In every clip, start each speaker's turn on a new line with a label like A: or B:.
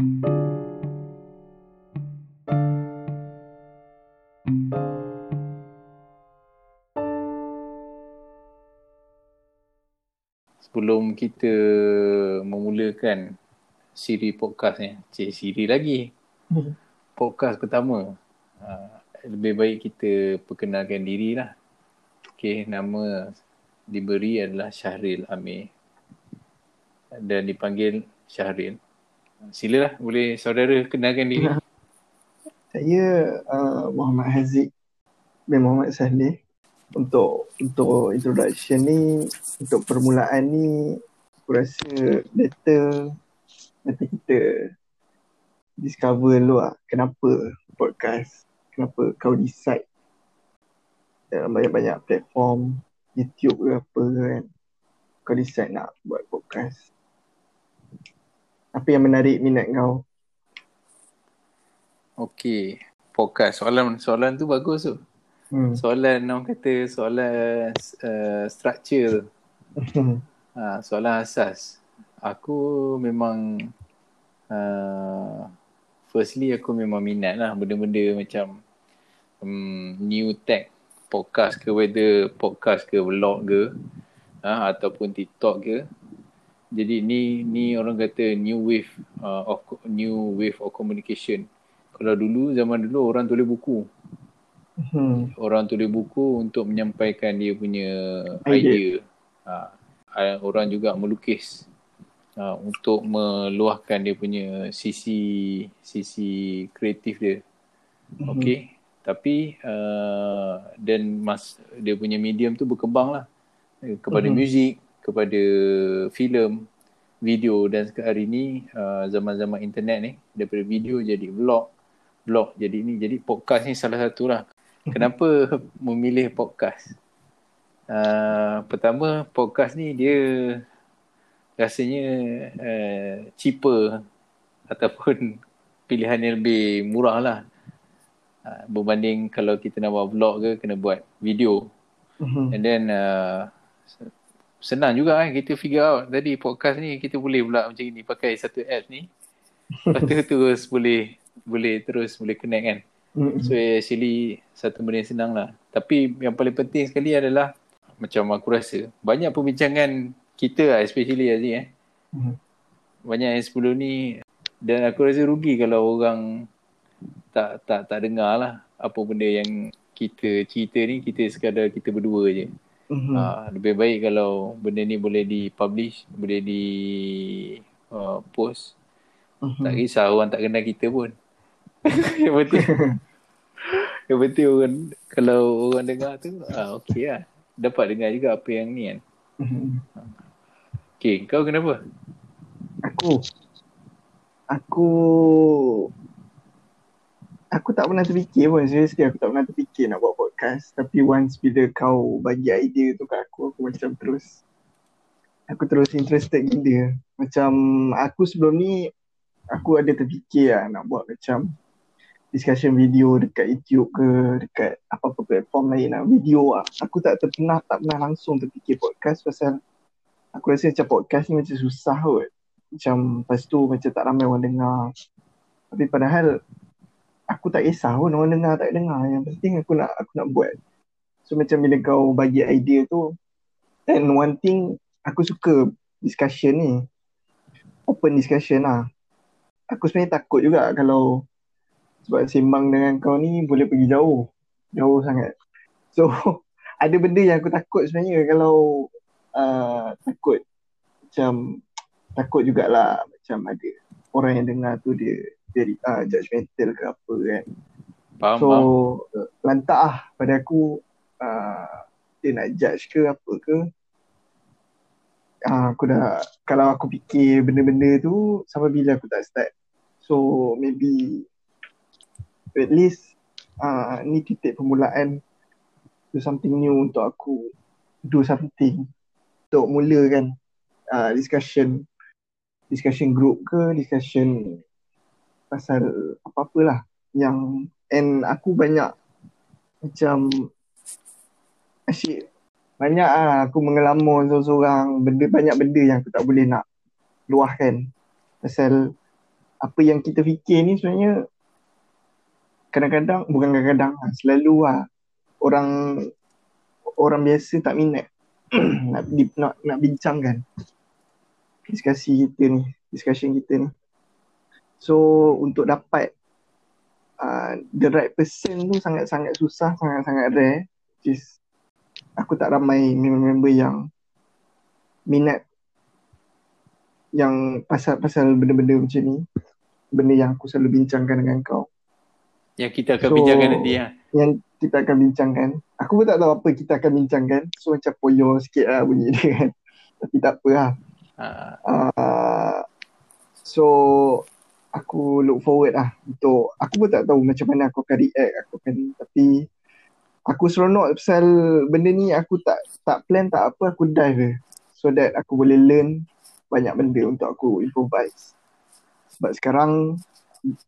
A: Sebelum kita memulakan siri podcast ni, cik siri lagi. Podcast pertama. Uh, lebih baik kita perkenalkan diri lah. Okay, nama diberi adalah Syahril Amir. Dan dipanggil Syahril. Silalah, boleh saudara kenalkan diri.
B: Saya uh, Muhammad Haziq bin Muhammad Saleh. Untuk untuk introduction ni, untuk permulaan ni, aku rasa better better kita discover dulu lah kenapa podcast, kenapa kau decide dalam banyak-banyak platform, YouTube ke apa kan, kau decide nak buat podcast. Apa yang menarik minat kau?
A: Okay, podcast. Soalan soalan tu bagus tu.
B: Hmm.
A: Soalan orang kata soalan uh, structure. Ha, soalan asas. Aku memang uh, firstly aku memang minat lah benda-benda macam um, new tech podcast ke whether podcast ke vlog ke ha, ataupun TikTok ke. Jadi ni ni orang kata new wave uh, of new wave of communication. Kalau dulu zaman dulu orang tulis buku.
B: Hmm.
A: Orang tulis buku untuk menyampaikan dia punya
B: Idea.
A: idea. Ha, orang juga melukis ha, untuk meluahkan dia punya sisi sisi kreatif dia.
B: Mhm.
A: Okey. Tapi uh, dan mas dia punya medium tu berkembang lah kepada
B: Mhm.
A: muzik, kepada filem, video dan sekarang hari ni uh, zaman-zaman internet ni daripada video jadi vlog, vlog jadi ni jadi podcast ni salah satu lah. Kenapa memilih podcast? Uh, pertama podcast ni dia rasanya uh, cheaper ataupun pilihan yang lebih murah lah uh, berbanding kalau kita nak buat vlog ke kena buat video
B: Mhm.
A: and then uh, senang juga kan kita figure out. Tadi podcast ni kita boleh pula macam ni pakai satu app ni. Lepas tu terus boleh boleh terus boleh connect kan? So actually satu benda yang senang lah. Tapi yang paling penting sekali adalah macam aku rasa banyak perbincangan kita lah especially Aziz eh.
B: Mhm.
A: banyak yang sebelum ni dan aku rasa rugi kalau orang tak tak tak dengar lah apa benda yang kita cerita ni kita sekadar kita berdua je.
B: Mhm.
A: Ha, lebih baik kalau benda ni boleh di-publish, boleh di uh, post.
B: Mhm.
A: Tak kisah orang tak kenal kita pun. yang penting yang penting orang kalau orang dengar tu ah okey lah. Dapat dengar juga apa yang ni kan.
B: Mhm.
A: Okey, kau kenapa?
B: Aku Aku Aku tak pernah terfikir pun. Seriously aku tak pernah terfikir nak buat podcast. Tapi once bila kau bagi idea tu kat aku Aku macam terus Aku terus interested gila Macam aku sebelum ni Aku ada terfikir lah nak buat macam Discussion video dekat YouTube ke Dekat apa-apa platform lain lah. Video lah. Aku tak pernah tak pernah langsung terfikir podcast Pasal Aku rasa macam podcast ni macam susah kot. Macam lepas tu macam tak ramai orang dengar. Tapi padahal aku tak kisah pun orang dengar tak dengar. Yang penting aku nak aku nak buat. So macam bila kau bagi idea tu and one thing aku suka discussion ni. Open discussion lah. Aku sebenarnya takut juga kalau sebab sembang dengan kau ni boleh pergi jauh. Jauh sangat. So ada benda yang aku takut sebenarnya kalau uh, takut. Macam takut jugalah. Macam ada orang yang dengar tu dia jadi uh, judgemental ke apa kan.
A: Faham,
B: so
A: faham.
B: lantak lah pada aku uh, dia nak judge ke apa ke uh, aku dah kalau aku fikir benda-benda tu sampai bila aku tak start. So maybe at least uh, ni titik permulaan do something new untuk aku do something untuk mulakan uh, discussion discussion group ke discussion pasal apa-apalah yang and aku banyak macam asyik banyak ah aku mengelamun seorang-seorang benda banyak benda yang aku tak boleh nak luahkan. Pasal apa yang kita fikir ni sebenarnya kadang-kadang bukan kadang-kadang lah, selalu lah. Orang orang biasa tak minat nak, nak nak bincangkan diskusi kita ni discussion kita ni so untuk dapat uh, the right person tu sangat-sangat susah sangat-sangat rare just aku tak ramai member-member yang minat yang pasal-pasal benda-benda macam ni benda yang aku selalu bincangkan dengan kau
A: yang kita akan so, bincangkan nanti ya.
B: Yang kita akan bincangkan. Aku pun tak tahu apa kita akan bincangkan. So macam poyo sikit lah bunyi dia kan. Tapi tak apa lah. Uh. Uh, so aku look forward lah untuk aku pun tak tahu macam mana aku akan react aku akan tapi aku seronok pasal benda ni aku tak tak plan tak apa aku dive so that aku boleh learn banyak benda untuk aku improvise sebab sekarang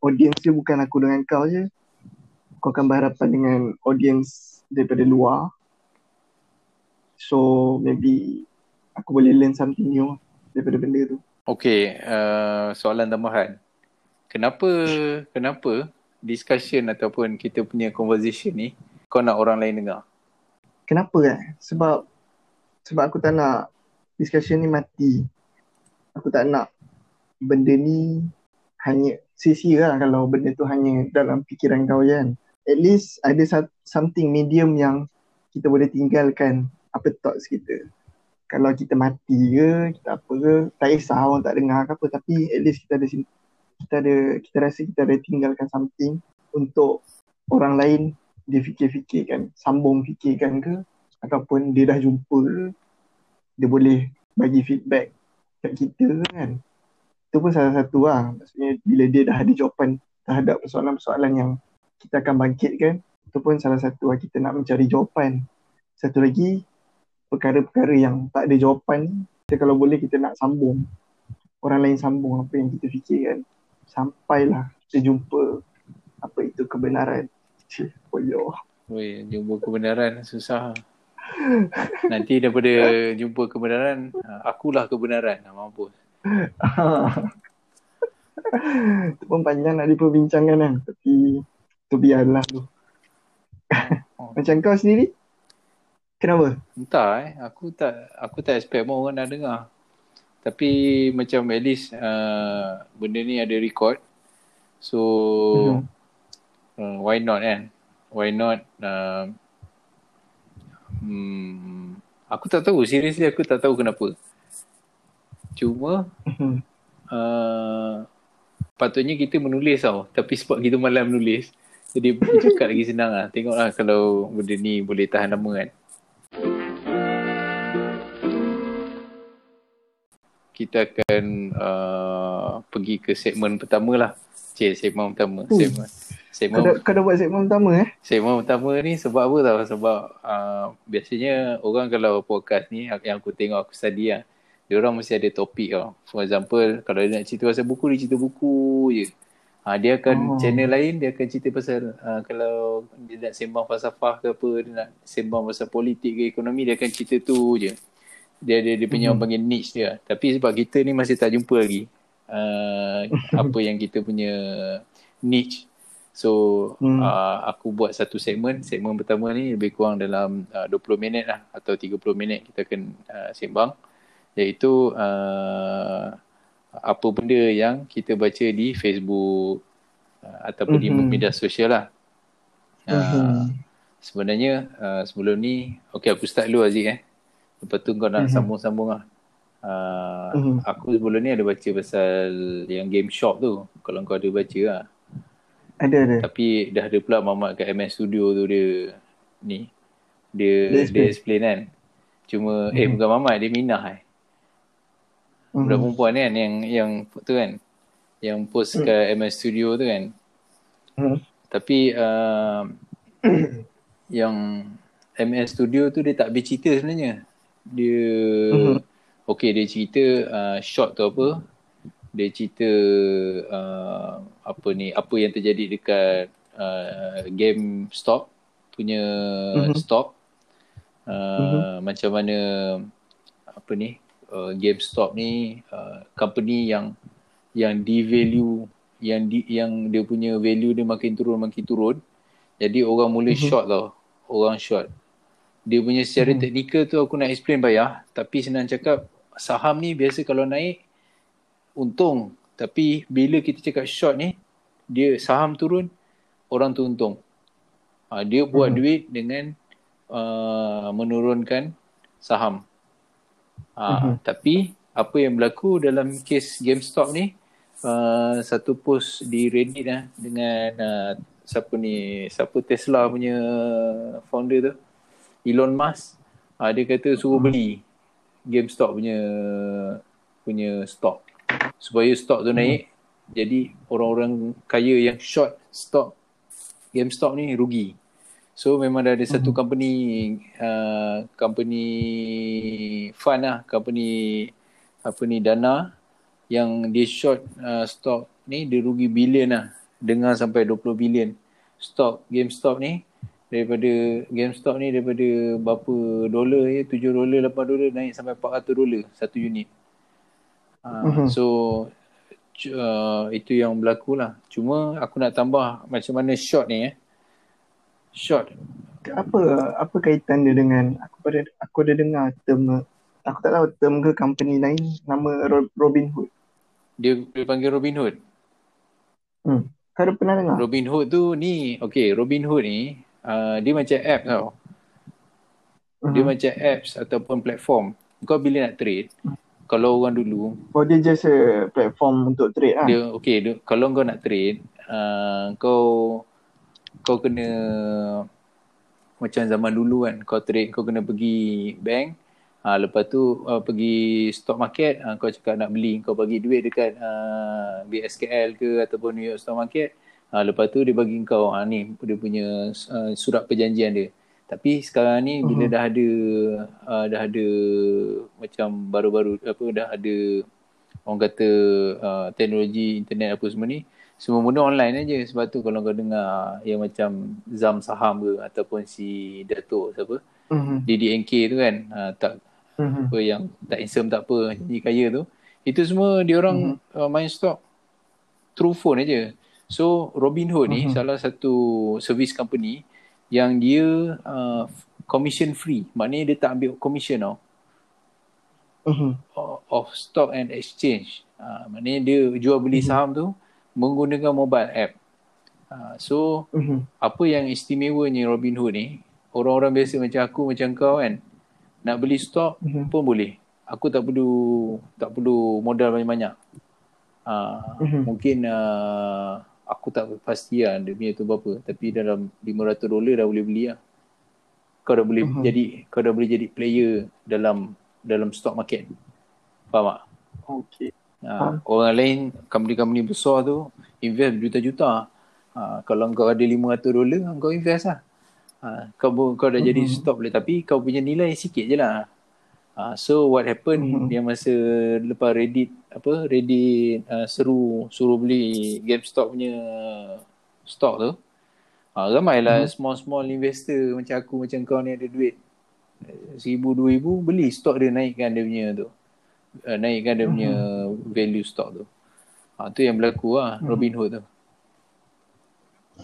B: audience dia bukan aku dengan kau je kau akan berhadapan dengan audience daripada luar. So maybe aku boleh learn something new daripada benda tu.
A: Okay, uh, soalan tambahan. Kenapa kenapa discussion ataupun kita punya conversation ni kau nak orang lain dengar?
B: Kenapa kan? Sebab sebab aku tak nak discussion ni mati. Aku tak nak benda ni hanya sia-sia lah kalau benda tu hanya dalam fikiran kau kan at least ada something medium yang kita boleh tinggalkan apa thoughts kita. Kalau kita mati ke, kita apa ke, tak kisah orang tak dengar ke apa tapi at least kita ada kita ada kita rasa kita ada tinggalkan something untuk orang lain dia fikir-fikirkan, sambung fikirkan ke ataupun dia dah jumpa dia boleh bagi feedback kat kita kan. Itu pun salah satu lah. Maksudnya bila dia dah ada jawapan terhadap persoalan-persoalan yang kita akan bangkitkan itu pun salah satu kita nak mencari jawapan satu lagi perkara-perkara yang tak ada jawapan kita kalau boleh kita nak sambung orang lain sambung apa yang kita fikirkan sampailah kita jumpa apa itu kebenaran
A: Poyo. Woi, jumpa kebenaran susah. Nanti daripada jumpa kebenaran, akulah kebenaran. Mampus.
B: Itu pun panjang nak diperbincangkan kan. Tapi tu biarlah tu. Oh. Macam kau sendiri? Kenapa?
A: Entah eh. Aku tak aku tak expect pun orang nak dengar. Tapi macam at least uh, benda ni ada record. So mm-hmm. uh, why not kan? Why not uh, hmm, aku tak tahu seriously aku tak tahu kenapa. Cuma mm-hmm. uh, patutnya kita menulis tau. Tapi sebab kita malam menulis jadi cakap lagi senang lah. Tengoklah kalau benda ni boleh tahan lama kan. Kita akan uh, pergi ke segmen pertama lah. Cik, segmen pertama. Uh. Segmen.
B: Segmen, kau, dah, kau dah buat segmen pertama eh?
A: Segmen pertama ni sebab apa tau? Sebab uh, biasanya orang kalau podcast ni yang aku tengok aku study lah. Dia orang mesti ada topik tau. For example, kalau dia nak cerita pasal buku, dia cerita buku je. Ha, dia akan oh. channel lain dia akan cerita pasal uh, kalau dia nak sembang falsafah ke apa dia nak sembang pasal politik ke ekonomi dia akan cerita tu je. Dia dia, dia punya hmm. panggil niche dia. Tapi sebab kita ni masih tak jumpa lagi uh, apa yang kita punya niche. So hmm. uh, aku buat satu segmen. Segmen pertama ni lebih kurang dalam uh, 20 minit lah atau 30 minit kita akan uh, sembang. Iaitu uh, apa benda yang kita baca di Facebook uh, ataupun mm-hmm. di media sosial lah. Mm-hmm. Uh, sebenarnya uh, sebelum ni, okay aku start dulu Aziz eh. Lepas tu kau nak mm-hmm. sambung-sambung lah. Uh, mm-hmm. Aku sebelum ni ada baca pasal yang game shop tu. Kalau kau ada baca lah.
B: Ada, ada.
A: Tapi dah ada pula mamat kat MS Studio tu dia ni. Dia, dia explain, dia explain kan. Cuma, mm-hmm. eh mhm. bukan mamat, dia minah eh mm-hmm. budak perempuan kan yang yang tu kan yang post mm. ke MS Studio tu kan mm. tapi uh, yang MS Studio tu dia tak bercerita sebenarnya dia mm-hmm. okay dia cerita uh, short tu apa dia cerita uh, apa ni apa yang terjadi dekat uh, game stop punya mm-hmm. stock uh, mm-hmm. macam mana apa ni uh, GameStop ni uh, company yang yang devalue yang di, yang dia punya value dia makin turun makin turun. Jadi orang mula mm-hmm. short tau. Orang short. Dia punya secara mm-hmm. teknikal tu aku nak explain bayar. Tapi senang cakap saham ni biasa kalau naik untung. Tapi bila kita cakap short ni dia saham turun orang tu untung. Ha, dia buat mm-hmm. duit dengan uh, menurunkan saham. Ha, mm-hmm. Tapi apa yang berlaku dalam kes GameStop ni uh, satu post di Reddit lah dengan uh, siapa ni siapa Tesla punya founder tu Elon Musk uh, dia kata suruh hmm. beli GameStop punya punya stock supaya stock tu naik hmm. jadi orang-orang kaya yang short stock GameStop ni rugi So memang dah ada satu hmm. company uh, company fund lah company apa ni dana yang dia short uh, stock ni dia rugi bilion lah dengan sampai 20 bilion stock GameStop ni daripada GameStop ni daripada berapa dolar ya 7 dolar 8 dolar naik sampai 400 dolar satu unit uh, uh-huh. so uh, itu yang berlaku lah cuma aku nak tambah macam mana short ni eh short
B: apa apa kaitan dia dengan aku pada aku ada dengar term aku tak tahu term ke company lain nama Robin Hood.
A: Dia dia panggil Robin Hood.
B: Hmm. Kau ada pernah dengar?
A: Robin Hood tu ni, okay Robin Hood ni uh, dia macam app tau. Uh-huh. Dia macam apps ataupun platform. Kau bila nak trade, kalau orang dulu.
B: Oh dia just a platform untuk trade lah.
A: Dia, okay, dia, kalau kau nak trade, uh, kau kau kena macam zaman dulu kan, kau trade, kau kena pergi bank, Ha, lepas tu uh, pergi stock market, uh, kau cakap nak beli, kau bagi duit dekat uh, BSKL ke ataupun New York Stock Market. Ha, lepas tu dia bagi kau, ha, ni dia punya uh, surat perjanjian dia. Tapi sekarang ni bila uh-huh. dah ada uh, dah ada macam baru-baru apa dah ada orang kata uh, teknologi internet apa semua ni semua benda online aja sebab tu kalau kau dengar yang macam Zam Saham ke ataupun si Dato siapa uh-huh. DDNK tu kan uh, tak mm-hmm. apa yang tak handsome tak apa jadi kaya tu itu semua dia orang mm-hmm. uh, main stock through phone aja so Robinhood ni salah satu service company yang dia uh, commission free maknanya dia tak ambil commission tau mm-hmm. of stock and exchange uh, maknanya dia jual beli mm-hmm. saham tu menggunakan mobile app uh, so mm-hmm. apa yang istimewanya Robinhood ni orang-orang biasa macam aku macam kau kan nak beli stok mm-hmm. pun boleh. Aku tak perlu tak perlu modal banyak-banyak. Uh, mm-hmm. Mungkin uh, aku tak pasti lah dia punya tu berapa. Tapi dalam 500 dolar dah boleh beli lah. Kau dah boleh mm-hmm. jadi kau dah boleh jadi player dalam dalam stock market. Faham tak?
B: Okay.
A: Uh, orang lain company-company besar tu invest juta-juta. Uh, kalau kau ada 500 dolar kau invest lah. Ha, kau kau dah jadi mm-hmm. stop boleh tapi kau punya nilai sikit je lah. Ha, so what happen mm-hmm. dia masa lepas Reddit apa Reddit uh, seru suruh beli GameStop punya stock tu. Ha, ramai lah mm-hmm. small small investor macam aku macam kau ni ada duit seribu dua ribu beli stock dia naikkan dia punya tu. Uh, naikkan dia punya mm-hmm. value stock tu. Ha, tu yang berlaku lah mm-hmm. Robinhood tu.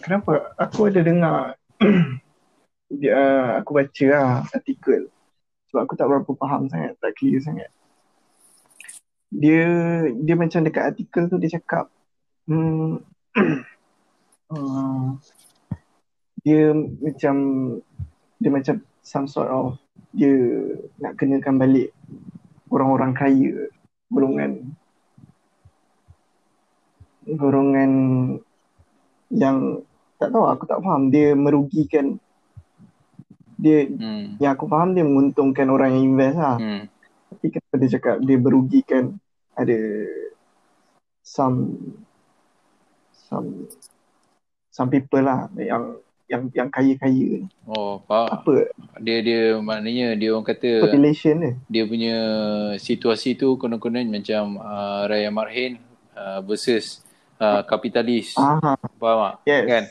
B: Kenapa? Aku ada dengar dia, uh, aku baca lah artikel sebab aku tak berapa faham sangat, tak clear sangat. Dia dia macam dekat artikel tu dia cakap hmm, uh, dia macam dia macam some sort of dia nak kenakan balik orang-orang kaya golongan golongan yang tak tahu aku tak faham dia merugikan dia hmm. yang aku faham dia menguntungkan orang yang invest lah. Hmm. Tapi kenapa dia cakap dia merugikan ada some some some people lah yang yang yang kaya-kaya ni.
A: Oh, faham. Apa? Dia dia maknanya dia orang kata
B: population dia.
A: Dia punya situasi tu konon-konon macam uh, Raya Marhin uh, versus uh, kapitalis. Aha. Faham tak?
B: Yes. Kan?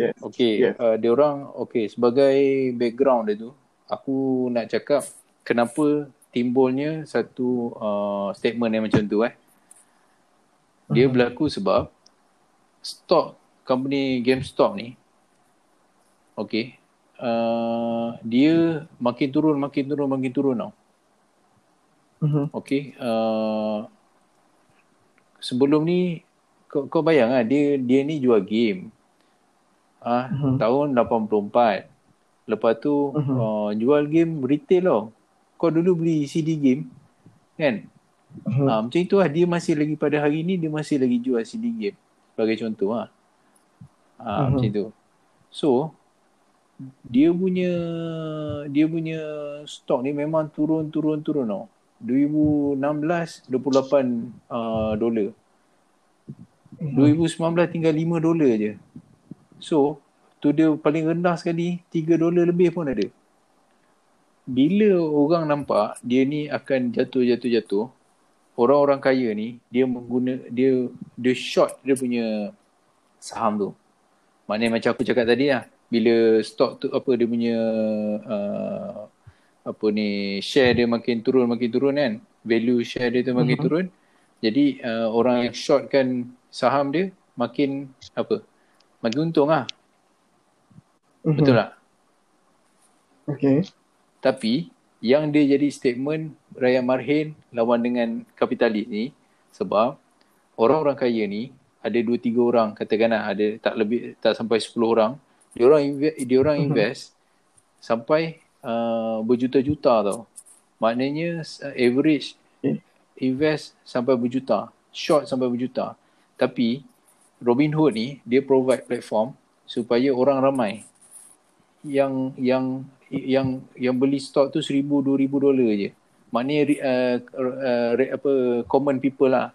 A: Yes. Okay, yes. Uh, dia orang okay sebagai background dia tu, aku nak cakap kenapa timbulnya satu uh, statement yang macam tu eh. Dia uh-huh. berlaku sebab stok company GameStop ni okay uh, dia makin turun makin turun makin turun tau
B: Mhm.
A: okay uh, sebelum ni kau, kau bayang lah dia dia ni jual game ah
B: Mhm.
A: tahun 84 lepas tu
B: Mhm.
A: uh, jual game retail tau kau dulu beli CD game kan
B: Mhm.
A: Ha, macam itu lah. Dia masih lagi pada hari ni, dia masih lagi jual CD game. Sebagai contoh lah. Ha,
B: Mhm.
A: Macam itu. So, dia punya dia punya stok ni memang turun-turun-turun tau. 2016, 28 uh, dolar.
B: Mhm.
A: 2019 tinggal 5 dolar je. So, tu dia paling rendah sekali 3 dolar lebih pun ada. Bila orang nampak dia ni akan jatuh-jatuh-jatuh, orang-orang kaya ni dia mengguna dia dia short dia punya saham tu. Maknanya macam aku cakap tadi lah, bila stok tu apa dia punya uh, apa ni share dia makin turun makin turun kan, value share dia tu makin
B: Mhm.
A: turun. Jadi uh, orang yang shortkan saham dia makin apa? Makin untung lah.
B: Mhm.
A: Betul tak?
B: Okay.
A: Tapi yang dia jadi statement Raya Marhin lawan dengan kapitalis ni sebab orang-orang kaya ni ada 2 3 orang katakanlah ada tak lebih tak sampai 10 orang dia orang invest, dia orang
B: Mhm.
A: invest sampai uh, berjuta-juta tau. Maknanya uh, average
B: Okay.
A: invest sampai berjuta, short sampai berjuta. Tapi Robinhood ni dia provide platform supaya orang ramai yang yang yang yang beli stok tu 1000 2000 dolar je. Maknanya uh, uh, apa common people lah.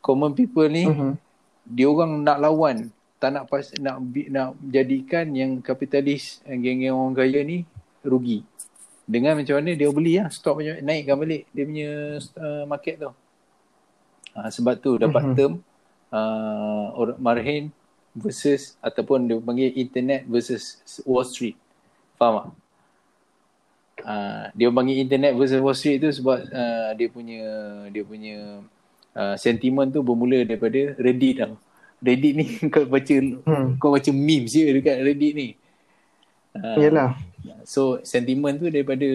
A: Common people ni
B: Mhm.
A: dia orang nak lawan tak nak pas, nak nak jadikan yang kapitalis geng-geng orang kaya ni rugi. Dengan macam mana dia beli lah stok macam naikkan balik dia punya uh, market tu. Ha, sebab tu dapat
B: Mhm.
A: term uh, Marhin versus ataupun dia panggil internet versus Wall Street. Faham tak? Uh, dia panggil internet versus Wall Street tu sebab uh, dia punya dia punya uh, sentimen tu bermula daripada Reddit tau. Reddit ni kau baca
B: Hmm.
A: kau baca memes je dekat Reddit ni. Uh,
B: Yalah.
A: So sentimen tu daripada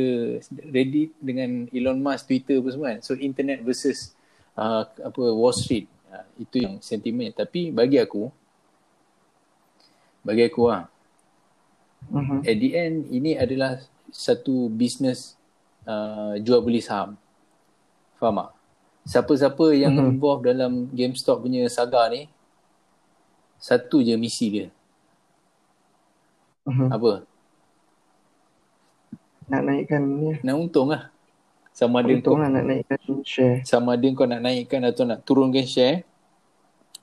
A: Reddit dengan Elon Musk, Twitter apa semua kan. So internet versus uh, apa Wall Street. Uh, itu yang sentimen. Tapi bagi aku bagi aku lah
B: Mhm.
A: at the end ini adalah satu bisnes uh, jual beli saham. Faham tak? Siapa-siapa yang
B: Mhm.
A: involved dalam GameStop punya saga ni satu je misi dia.
B: Mhm.
A: Apa?
B: Nak naikkan ni.
A: Nak untung lah. Sama ada kau,
B: lah nak naikkan share.
A: sama ada kau nak naikkan atau nak turunkan share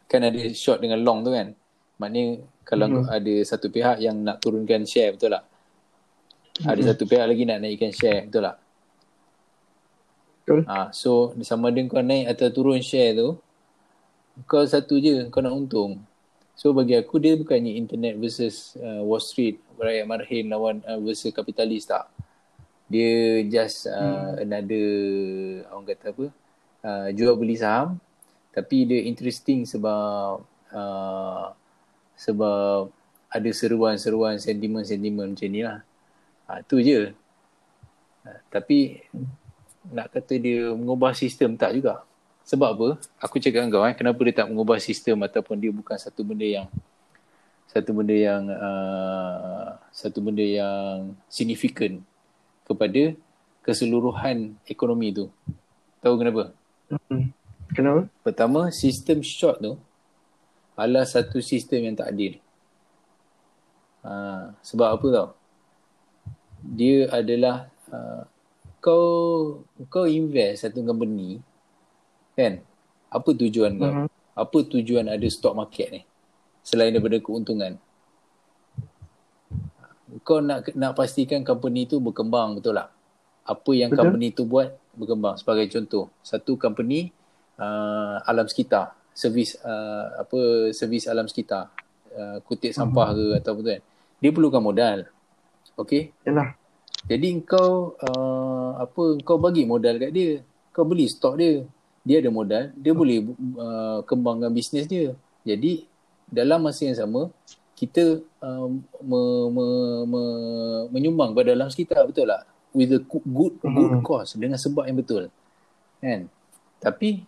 A: kan ada short dengan long tu kan. Maknanya kalau
B: Mhm.
A: kau ada satu pihak yang nak turunkan share betul tak? Ada
B: Mhm.
A: satu pihak lagi nak naikkan share betul tak?
B: Betul.
A: Ha, so sama ada kau naik atau turun share tu kau satu je kau nak untung. So bagi aku dia bukannya internet versus uh, Wall Street, rakyat marhin lawan uh, versus kapitalis tak. Dia just uh,
B: Hmm.
A: another orang kata apa? Uh, jual beli saham tapi dia interesting sebab uh, sebab ada seruan-seruan sentimen-sentimen macam ni lah. Ha, tu je. Ha, tapi nak kata dia mengubah sistem tak juga. Sebab apa? Aku cakap dengan kau eh, kenapa dia tak mengubah sistem ataupun dia bukan satu benda yang satu benda yang uh, satu benda yang signifikan kepada keseluruhan ekonomi tu. Tahu kenapa?
B: Mhm. Kenapa?
A: Pertama, sistem short tu adalah satu sistem yang tak adil. Ha, sebab apa tau? Dia adalah uh, kau kau invest satu company kan? Apa tujuan kau?
B: Mhm.
A: Apa tujuan ada stock market ni? Selain daripada keuntungan. Kau nak nak pastikan company tu berkembang betul tak? Apa yang
B: Betul.
A: company tu buat berkembang. Sebagai contoh, satu company uh, alam sekitar, servis uh, apa servis alam sekitar, uh, kutip sampah ke atau apa tu kan. Dia perlukan modal. Okey?
B: Yalah.
A: Jadi kau uh, apa kau bagi modal kat dia. Kau beli stok dia. dia ada modal, dia boleh uh, kembangkan bisnes dia. Jadi dalam masa yang sama kita uh, me, me, me, menyumbang pada alam sekitar betul tak? With a good good mm-hmm. cause dengan sebab yang betul. Kan? Tapi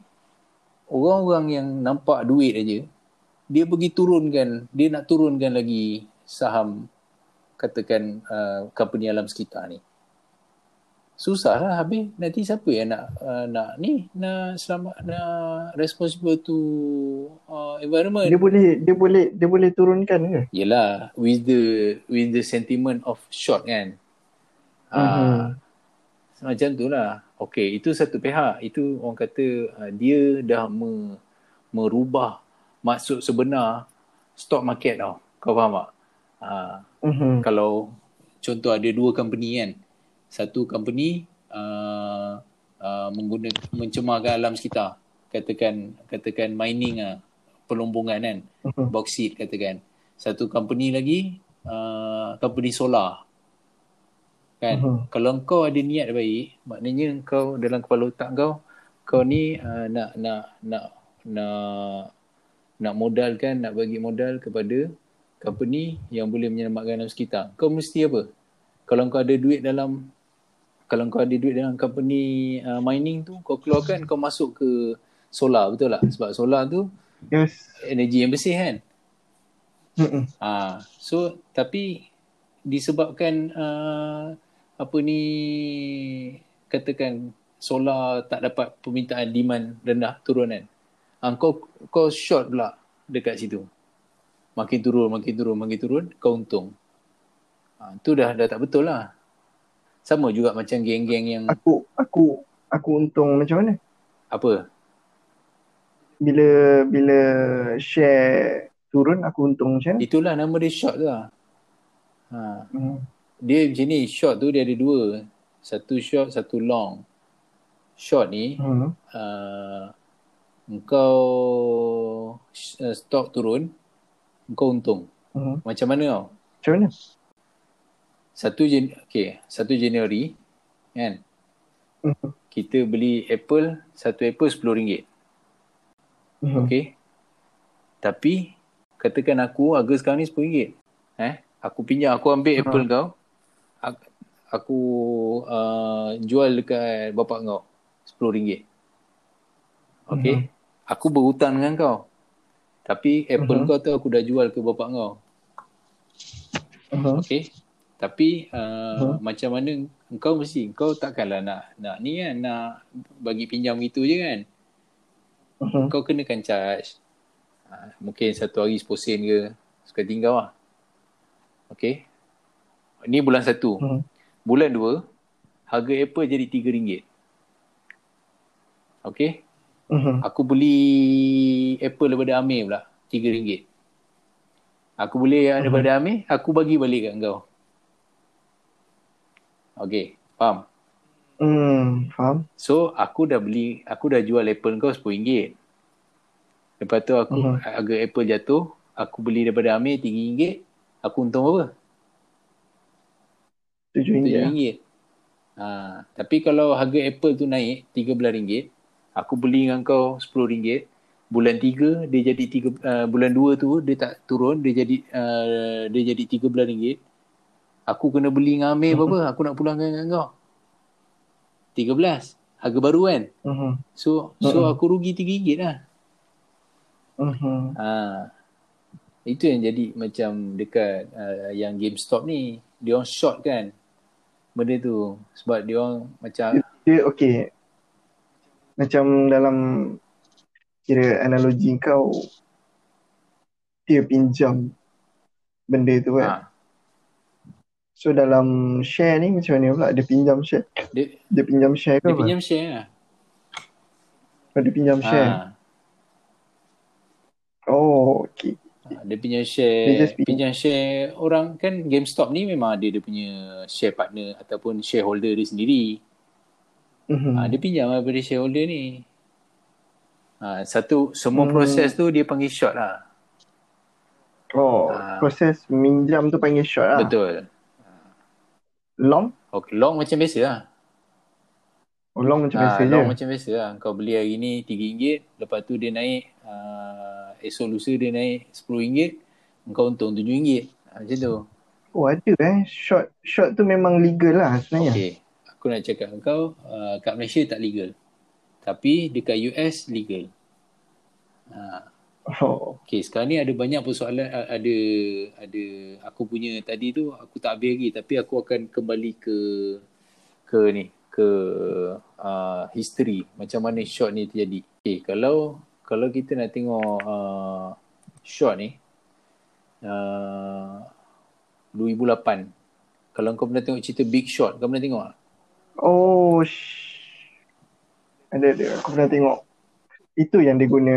A: orang-orang yang nampak duit aja dia pergi turunkan, dia nak turunkan lagi saham katakan uh, company alam sekitar ni susah lah. Habis nanti siapa yang nak uh, nak ni? Nak selamat nak responsible to uh, environment.
B: Dia boleh dia boleh dia boleh turunkan ke?
A: Yalah with the with the sentiment of short kan. Uh-huh. uh, macam tu lah. Okay itu satu pihak. Itu orang kata uh, dia dah me, merubah maksud sebenar stock market tau. Kau faham tak? Uh, uh-huh. kalau contoh ada dua company kan satu company uh, uh, mengguna mencemarkan alam sekitar. Katakan katakan mining ah pelumbungan kan. Uh-huh. bauxite katakan. Satu company lagi uh, company solar. Kan? Uh-huh. kalau kau ada niat baik maknanya kau dalam kepala otak kau kau ni uh, nak nak nak nak nak modalkan nak bagi modal kepada company yang boleh menyelamatkan alam sekitar. Kau mesti apa? Kalau kau ada duit dalam kalau kau ada duit dalam company uh, mining tu kau keluarkan kau masuk ke solar betul tak? Sebab solar tu yes. energi yang bersih kan? Ha, so tapi disebabkan uh, apa ni katakan solar tak dapat permintaan demand rendah turun kan? Ha, kau kau short pula dekat situ. Makin turun makin turun makin turun kau untung. Ha, tu dah dah tak betul lah sama juga macam geng-geng yang
B: aku aku aku untung macam mana?
A: Apa?
B: Bila bila share turun aku untung macam mana?
A: Itulah nama dia short tu lah. Ha. Hmm. Dia macam ni short tu dia ada dua. Satu short, satu long. Short ni hmm. uh, engkau uh, stock turun engkau untung. Hmm. Macam mana tau?
B: Macam mana?
A: Satu Jan okay, satu Januari kan uh-huh. kita beli Apple satu Apple sepuluh ringgit uh-huh. okay tapi katakan aku harga sekarang ni sepuluh ringgit eh aku pinjam aku ambil uh-huh. Apple kau aku uh, jual dekat bapak kau sepuluh ringgit okay uh-huh. aku berhutang dengan kau tapi Apple uh-huh. kau tu aku dah jual ke bapak kau uh-huh. okay tapi uh, huh? macam mana engkau mesti engkau takkanlah nak nak ni kan nak bagi pinjam gitu je kan. Uh-huh. Kau kenakan charge. Uh, mungkin satu hari 10 sen ke suka tinggal lah. Okay. Ni bulan satu. Uh-huh. Bulan dua harga Apple jadi tiga ringgit. Okay. Uh-huh. Aku beli Apple daripada Amir pula tiga ringgit. Aku beli uh-huh. daripada Amir, aku bagi balik kat kau. Okay, faham?
B: Hmm, faham.
A: So, aku dah beli, aku dah jual Apple kau RM10. Lepas tu aku, uh-huh. harga Apple jatuh, aku beli daripada Amir RM3, aku untung apa?
B: RM7. RM7.
A: Ya? Ha, tapi kalau harga Apple tu naik RM13, aku beli dengan kau RM10, bulan 3 dia jadi 3 uh, bulan 2 tu dia tak turun dia jadi uh, dia jadi RM13 Aku kena beli dengan Amir berapa? Aku nak pulangkan dengan kau. 13. Harga baru kan? Uh-huh. So so uh-huh. aku rugi RM3 lah. Uh-huh. Ha. Itu yang jadi macam dekat uh, yang GameStop ni. Dia orang short kan? Benda tu. Sebab dia orang macam...
B: Dia okay. Macam dalam kira analogi kau dia pinjam benda tu kan. Ha. So dalam share ni macam mana pula? Dia pinjam share? Dia, dia pinjam share ke
A: dia apa? pinjam share lah.
B: Oh, dia pinjam ha. share? Oh, okay.
A: Ha, dia pinjam share, dia pinjam share orang kan GameStop ni memang ada dia punya share partner ataupun shareholder dia sendiri. Mm-hmm. Ha, dia pinjam lah daripada shareholder ni. Ha, satu, semua mm. proses tu dia panggil short lah.
B: Oh, ha. proses minjam tu panggil short lah.
A: Betul.
B: Long?
A: Okay, long macam biasa lah.
B: Oh, long macam
A: Ah,
B: biasa je.
A: long macam biasa lah. Kau beli hari ni RM3, lepas tu dia naik, uh, esok lusa dia naik RM10, kau untung RM7. Ah, macam tu.
B: Oh ada eh. Short short tu memang legal lah sebenarnya.
A: Okay. Aku nak cakap kau, uh, kat Malaysia tak legal. Tapi dekat US legal. Ah,
B: Oh.
A: Okay, sekarang ni ada banyak persoalan ada ada aku punya tadi tu aku tak habis lagi tapi aku akan kembali ke ke ni ke uh, history macam mana shot ni terjadi. Okay, kalau kalau kita nak tengok uh, shot ni uh, 2008 kalau kau pernah tengok cerita Big Shot kau pernah tengok tak?
B: Oh. Sh- ada ada. Aku pernah tengok. Itu yang dia guna.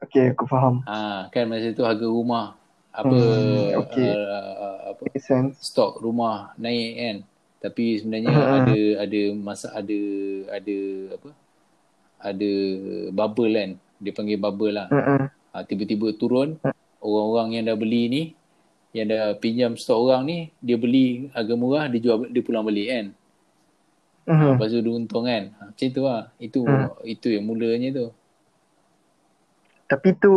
B: Okay aku faham.
A: Ah, kan masa tu harga rumah apa
B: Hmm, okay.
A: uh, apa
B: Make sense.
A: stok rumah naik kan tapi sebenarnya
B: Hmm.
A: ada ada masa ada ada apa ada bubble kan dia panggil bubble lah
B: Mm-mm.
A: ha, tiba-tiba turun orang-orang yang dah beli ni yang dah pinjam stok orang ni dia beli harga murah dia jual dia pulang balik kan
B: Mhm.
A: lepas tu dia untung kan ha, macam tu lah itu
B: Hmm.
A: itu yang mulanya tu
B: Tapi tu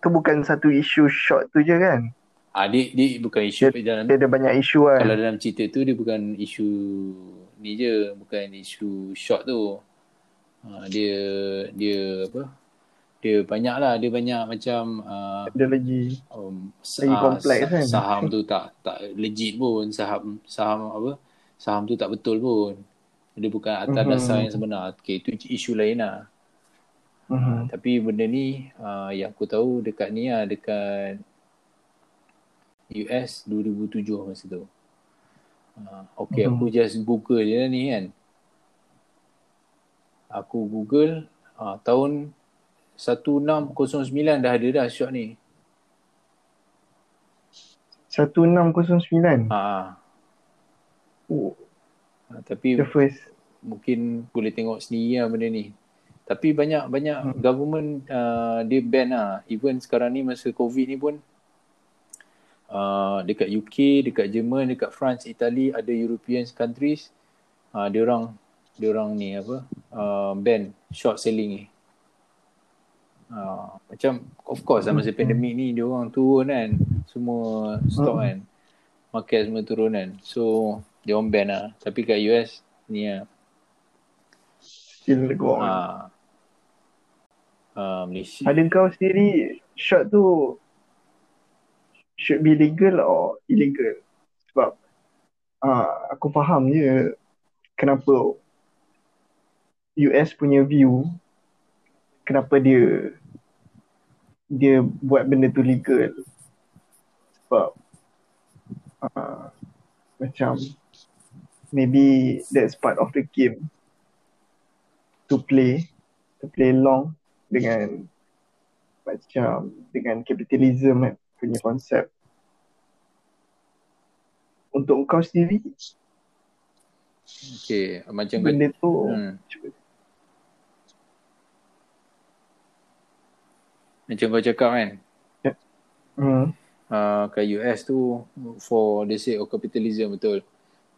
B: tu bukan satu isu short tu je kan.
A: ah dia, dia bukan isu dalam
B: Dia ada banyak isu kan.
A: kalau dalam cerita tu dia bukan isu ni je bukan isu short tu ha, dia dia apa dia banyak lah dia banyak macam uh,
B: Ada lagi.
A: um,
B: Lagi
A: ah,
B: kompleks kan?
A: saham tu tak tak legit pun saham saham apa saham tu tak betul pun dia bukan atas
B: Mhm.
A: dasar yang sebenar okay, itu isu lain lah
B: Mhm.
A: tapi benda ni uh, yang aku tahu dekat ni lah dekat US 2007 masa tu. Uh, okay
B: Mhm.
A: aku just google je lah ni kan. Aku google uh, tahun 1609 dah ada dah shot ni.
B: 1609.
A: Ha,
B: Oh,
A: uh, tapi
B: the first.
A: mungkin boleh tengok sendiri lah benda ni. Tapi banyak banyak
B: Hmm.
A: government uh, dia ban lah. Even sekarang ni masa COVID ni pun uh, dekat UK, dekat Jerman, dekat France, Italy ada European countries uh, dia orang dia orang ni apa uh, ban short selling ni. Uh, macam of course lah masa
B: Hmm.
A: pandemik ni dia orang turun kan semua stok
B: Hmm.
A: kan market semua turun kan so dia orang ban lah tapi kat US ni lah
B: Still go on.
A: Ah. Ah, Malaysia.
B: Pada kau sendiri, short tu should be legal or illegal? Sebab ah aku faham je kenapa US punya view kenapa dia dia buat benda tu legal. Sebab ah macam maybe that's part of the game to play to play long dengan macam dengan capitalism kan punya konsep untuk kau sendiri
A: Okay, macam
B: benda tu
A: hmm. macam kau cakap kan,
B: hmm,
A: uh, kat US tu for the sake of capitalism betul.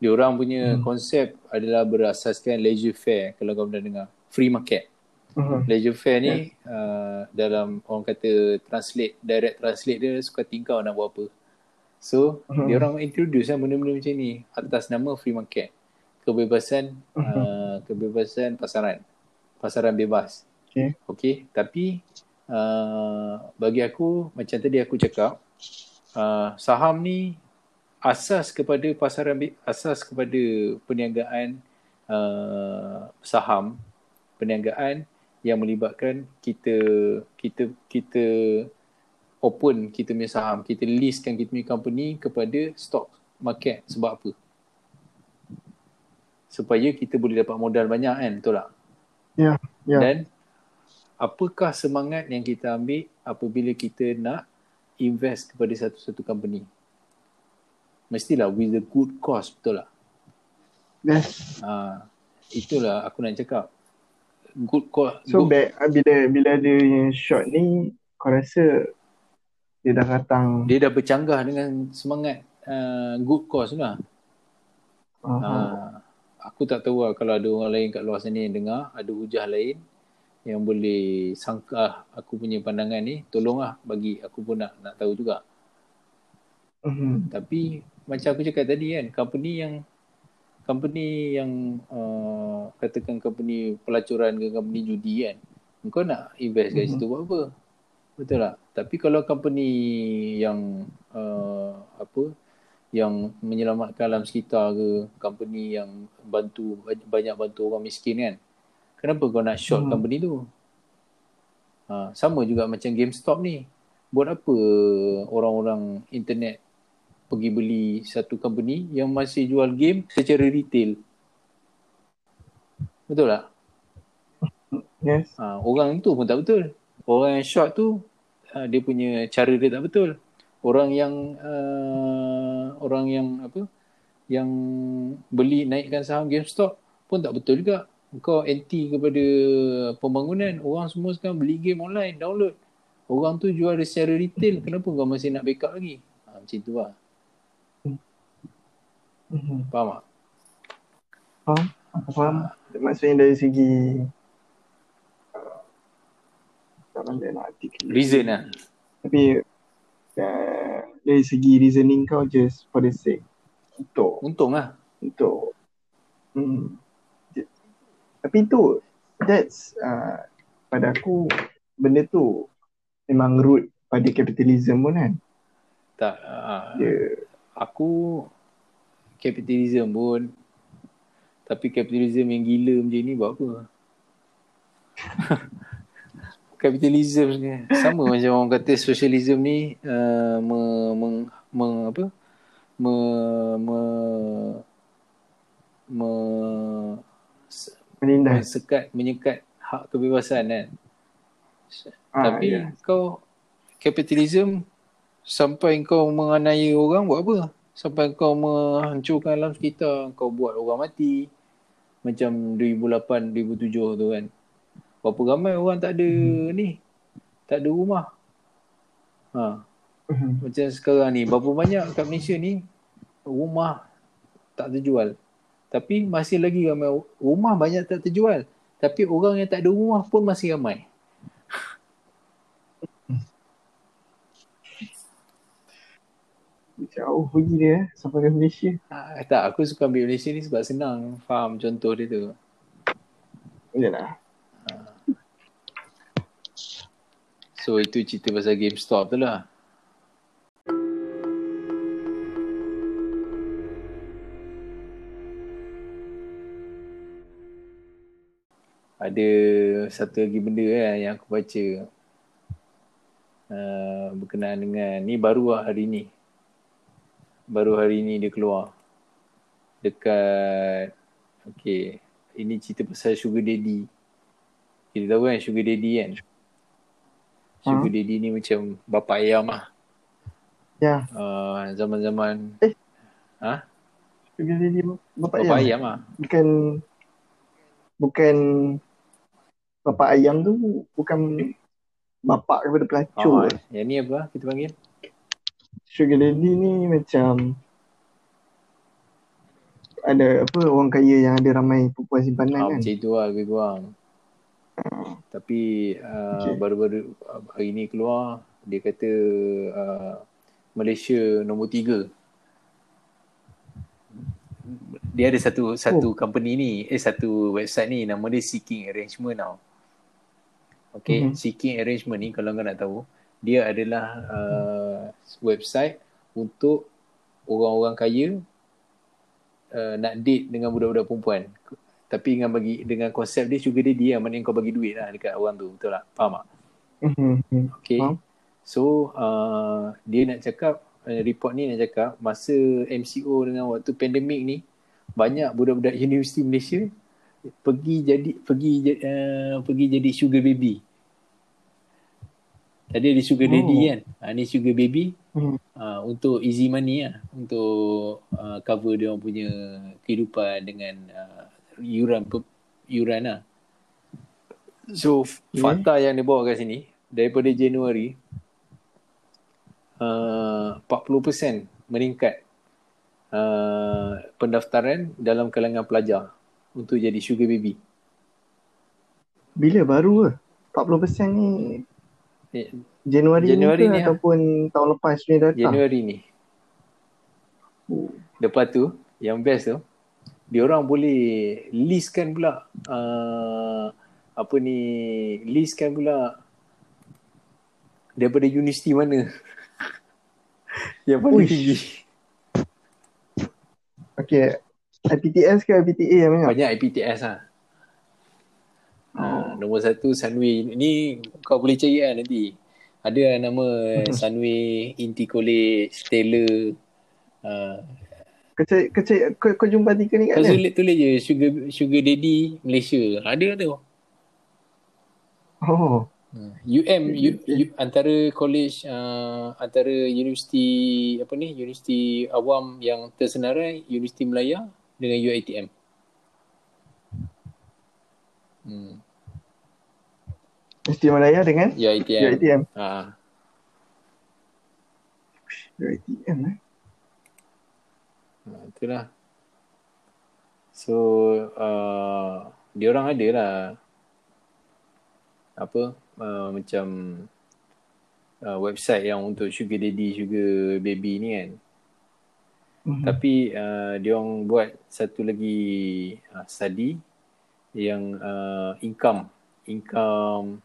A: Diorang punya
B: Hmm.
A: konsep adalah berasaskan laissez faire kalau kau pernah dengar. Free market.
B: Hmm,
A: Laissez faire ni uh, dalam orang kata translate, direct translate dia suka tingkau nak buat apa. So,
B: Mhm.
A: dia orang introduce lah benda-benda macam ni atas nama free market. Kebebasan
B: Mhm.
A: uh, kebebasan pasaran. Pasaran bebas.
B: Okay.
A: Okay, tapi uh, bagi aku macam tadi aku cakap uh, saham ni asas kepada pasaran asas kepada perniagaan uh, saham perniagaan yang melibatkan kita kita kita open kita punya saham kita listkan kita punya company kepada stock market. Sebab apa? Supaya kita boleh dapat modal banyak kan? Betul tak?
B: Ya, ya.
A: dan apakah semangat yang kita ambil apabila kita nak invest kepada satu-satu company? Mestilah with the good cause betul tak?
B: Yes.
A: ha, itulah aku nak cakap good cause
B: so
A: good,
B: back bila bila ada yang short ni kau rasa dia dah datang?
A: Dia dah bercanggah dengan semangat uh, good cause lah.
B: Uh,
A: uh, aku tak tahu lah kalau ada orang lain kat luar sana yang dengar, ada hujah lain yang boleh sangka aku punya pandangan ni, tolonglah bagi aku pun nak nak tahu juga.
B: Mhm.
A: Tapi macam aku cakap tadi kan, company yang company yang uh, katakan company pelacuran ke company judi kan, kau nak invest kat
B: Mhm.
A: situ buat apa? Betul tak? Tapi kalau company yang uh, apa yang menyelamatkan alam sekitar ke, company yang bantu banyak bantu orang miskin kan. Kenapa kau nak short
B: Hmm.
A: company tu? Ha, sama juga macam GameStop ni. Buat apa orang-orang internet pergi beli satu company yang masih jual game secara retail? Betul tak?
B: Yes.
A: Ha, orang tu pun tak betul. Orang yang short tu uh, dia punya cara dia tak betul. Orang yang uh, orang yang apa yang beli naikkan saham GameStop pun tak betul juga. Kau anti kepada pembangunan. Orang semua sekarang beli game online, download. Orang tu jual secara retail. Kenapa kau masih nak backup lagi? Ha, macam tu lah.
B: Mhm.
A: Faham tak?
B: Faham? Aku faham. Maksudnya dari segi tak pandai nak articulate.
A: Reason lah.
B: Tapi uh, dari segi reasoning kau just for the sake untuk
A: Untung lah.
B: untuk hmm. Tapi tu that's uh, pada aku benda tu memang root pada kapitalism pun kan.
A: Tak. Uh,
B: Dia
A: aku kapitalism pun tapi kapitalism yang gila macam ni buat apa? kapitalism ni sama macam orang kata socialism ni uh, me, me, me, apa? Me, me, me,
B: menindas.
A: sekat menyekat hak kebebasan kan.
B: Ah,
A: Tapi
B: ya.
A: kau kapitalism sampai kau menganiaya orang buat apa? Sampai kau menghancurkan alam sekitar, kau buat orang mati. Macam 2008, 2007 tu kan. Berapa ramai orang tak ada ni. Tak ada rumah. Ha,
B: Mhm.
A: macam sekarang ni, berapa banyak kat Malaysia ni rumah tak terjual. Tapi masih lagi ramai rumah banyak tak terjual. Tapi orang yang tak ada rumah pun masih ramai.
B: Jauh pergi dia eh, sampai ke Malaysia.
A: Ah, tak, aku suka ambil Malaysia ni sebab senang faham contoh dia tu.
B: Yalah.
A: So itu cerita pasal GameStop tu lah. Ada satu lagi benda kan yang aku baca uh, berkenaan dengan ni baru lah hari ni. Baru hari ni dia keluar. Dekat okay, ini cerita pasal sugar daddy. Kita tahu kan sugar daddy kan? Sugar
B: Hmm.
A: daddy ni macam bapa ayam lah.
B: Ya,
A: Uh, zaman-zaman
B: Eh.
A: ha?
B: juga dia bapak
A: bapa
B: ayam.
A: ayam lah.
B: Bukan bukan bapak ayam tu bukan bapak kepada pelacur.
A: Oh, yang ni apa kita panggil?
B: Sugar daddy ni macam ada apa orang kaya yang ada ramai perempuan simpanan
A: Ah,
B: kan.
A: macam itu lah lebih kurang. Tapi uh,
B: Okay.
A: baru-baru uh, hari ni keluar dia kata uh, Malaysia nombor tiga. Dia ada satu satu company ni, eh satu website ni nama dia Seeking Arrangement tau. Okay,
B: Mhm.
A: Seeking Arrangement ni kalau kau nak tahu, dia adalah uh, website untuk orang-orang kaya uh, nak date dengan budak-budak perempuan. Tapi dengan bagi dengan konsep dia sugar daddy lah, maknanya kau bagi duit lah dekat orang tu, betul tak? Faham tak?
B: Mhm.
A: Okay.
B: Faham.
A: So uh, dia nak cakap uh, report ni nak cakap masa MCO dengan waktu pandemik ni banyak budak-budak universiti Malaysia pergi jadi pergi uh, pergi jadi sugar baby. Tadi ada sugar daddy
B: Oh.
A: kan. Ha, ni sugar baby
B: Hmm.
A: uh, untuk easy money lah untuk uh, cover dia orang punya kehidupan dengan uh, yuran pe- yuran lah. So fakta yang dia bawa kat sini daripada Januari uh, 40% meningkat uh, pendaftaran dalam kalangan pelajar untuk jadi sugar baby.
B: Bila baru ke? 40% ni
A: Eh,
B: Januari,
A: Januari
B: ni,
A: ni lah.
B: ataupun tahun lepas ni datang?
A: Januari ni. Lepas tu, yang best tu, dia orang boleh listkan pula uh, apa ni, listkan pula daripada universiti mana yang paling
B: Uish.
A: tinggi.
B: Okay. IPTS ke IPTA yang banyak?
A: Banyak IPTS lah.
B: Oh.
A: Uh, nombor satu Sunway. Ni kau boleh cari lah nanti. Ada nama Sunway, Inti College, Taylor. Uh,
B: Kau, cari, kau, kau, jumpa artikel ni kat mana?
A: tulis, tulis je Sugar Sugar Daddy Malaysia. Ada tu.
B: Oh.
A: Uh, UM U, U, antara college uh, antara universiti apa ni universiti awam yang tersenarai Universiti Melaya dengan UiTM. Hmm.
B: Mesti Malaya dengan
A: UiTM.
B: UiTM.
A: Ha.
B: UiTM eh.
A: Ha, itulah. So uh, dia orang ada lah apa uh, macam uh, website yang untuk sugar daddy, sugar baby ni kan.
B: Mhm.
A: Tapi uh, dia orang buat satu lagi uh, study yang uh, income income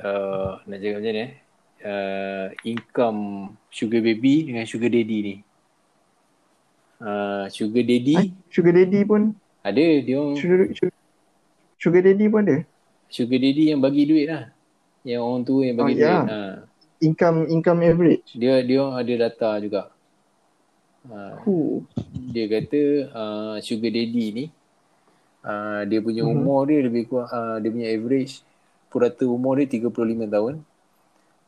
A: uh, nak cakap macam ni eh uh, income sugar baby dengan sugar daddy ni uh, sugar daddy
B: Eh, Sugar daddy pun
A: ada dia orang
B: sugar, sugar, sugar daddy pun ada.
A: sugar daddy yang bagi duit lah yang orang tua yang bagi
B: Oh,
A: duit
B: ya.
A: ha.
B: Income income average.
A: dia dia orang ada data juga ha.
B: Huh.
A: dia kata uh, sugar daddy ni uh, dia punya
B: Mhm.
A: umur dia lebih kurang uh, dia punya average purata umur dia 35 tahun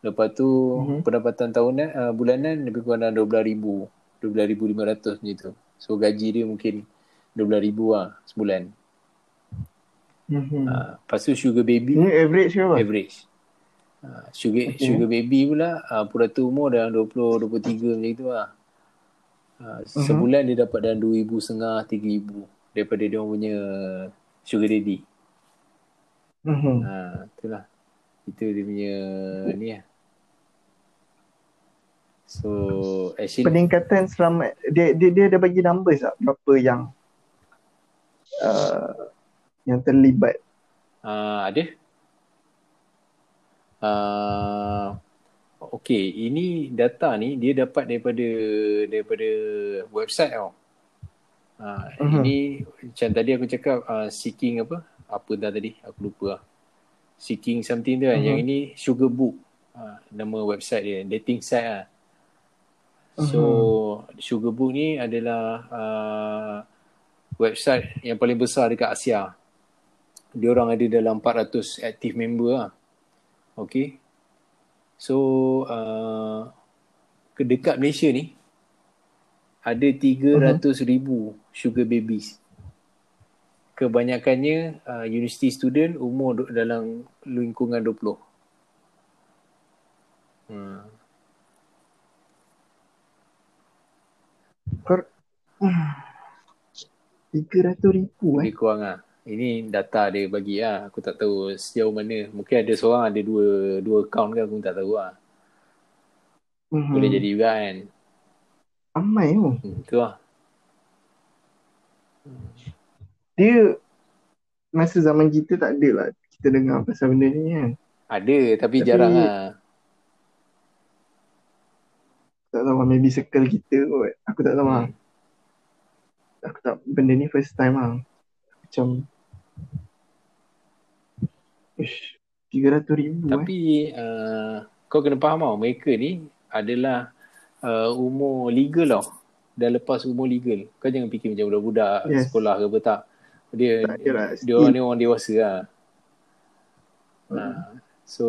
A: lepas tu
B: Mhm.
A: pendapatan tahunan uh, bulanan lebih kurang dalam 12,000 12,500 macam tu so gaji dia mungkin 12,000 lah sebulan
B: Mhm.
A: uh, lepas tu sugar baby
B: Ini average ke apa?
A: average uh, sugar
B: Okay.
A: sugar baby pula uh, purata umur dalam 20 23 macam tu lah uh, sebulan dia dapat dalam 2000 setengah 3000 daripada dia orang punya sugar daddy
B: Mhm.
A: ha itulah itu dia punya ni lah so actually
B: Peningkatan selama dia dia dia ada bagi numbers tak berapa yang uh, yang terlibat.
A: uh, ada uh, Okay, ini data ni dia dapat daripada daripada website tau. Uh,
B: Mhm.
A: Ini macam tadi aku cakap uh, seeking apa? Apa dah tadi? Aku lupa lah. Seeking something tu kan.
B: Mhm.
A: Yang ini Sugar Book. Uh, nama website dia. Dating site lah. So, Sugar Book ni adalah uh, website yang paling besar dekat Asia. Dia orang ada dalam 400 active member lah. Okay. So, uh, dekat Malaysia ni, ada 300 ribu sugar babies. Kebanyakannya uh, university student umur du- dalam lingkungan 20. Hmm.
B: Kor Tiga ratus ribu eh.
A: Lebih kurang lah. Ini data dia bagi lah. Aku tak tahu sejauh mana. Mungkin ada seorang ada dua dua account ke aku tak tahu lah.
B: Mhm.
A: Boleh jadi juga kan.
B: Ramai tu.
A: Hmm, tu lah.
B: Dia masa zaman kita tak ada lah kita dengar pasal benda ni kan.
A: Ada tapi,
B: Tapi-
A: jarang lah.
B: Tak tahu lah, maybe circle kita kot. Aku tak tahu lah.
A: Hmm.
B: Aku tak benda ni first time lah. Macam Ish, 300 ribu eh.
A: Tapi uh, kau kena faham tau. Mereka ni adalah uh, umur legal tau. Dah lepas umur legal. Kau jangan fikir macam budak-budak
B: Yes.
A: sekolah ke apa tak. Dia
B: Tak lah,
A: dia orang ni orang dewasa lah. Uh, so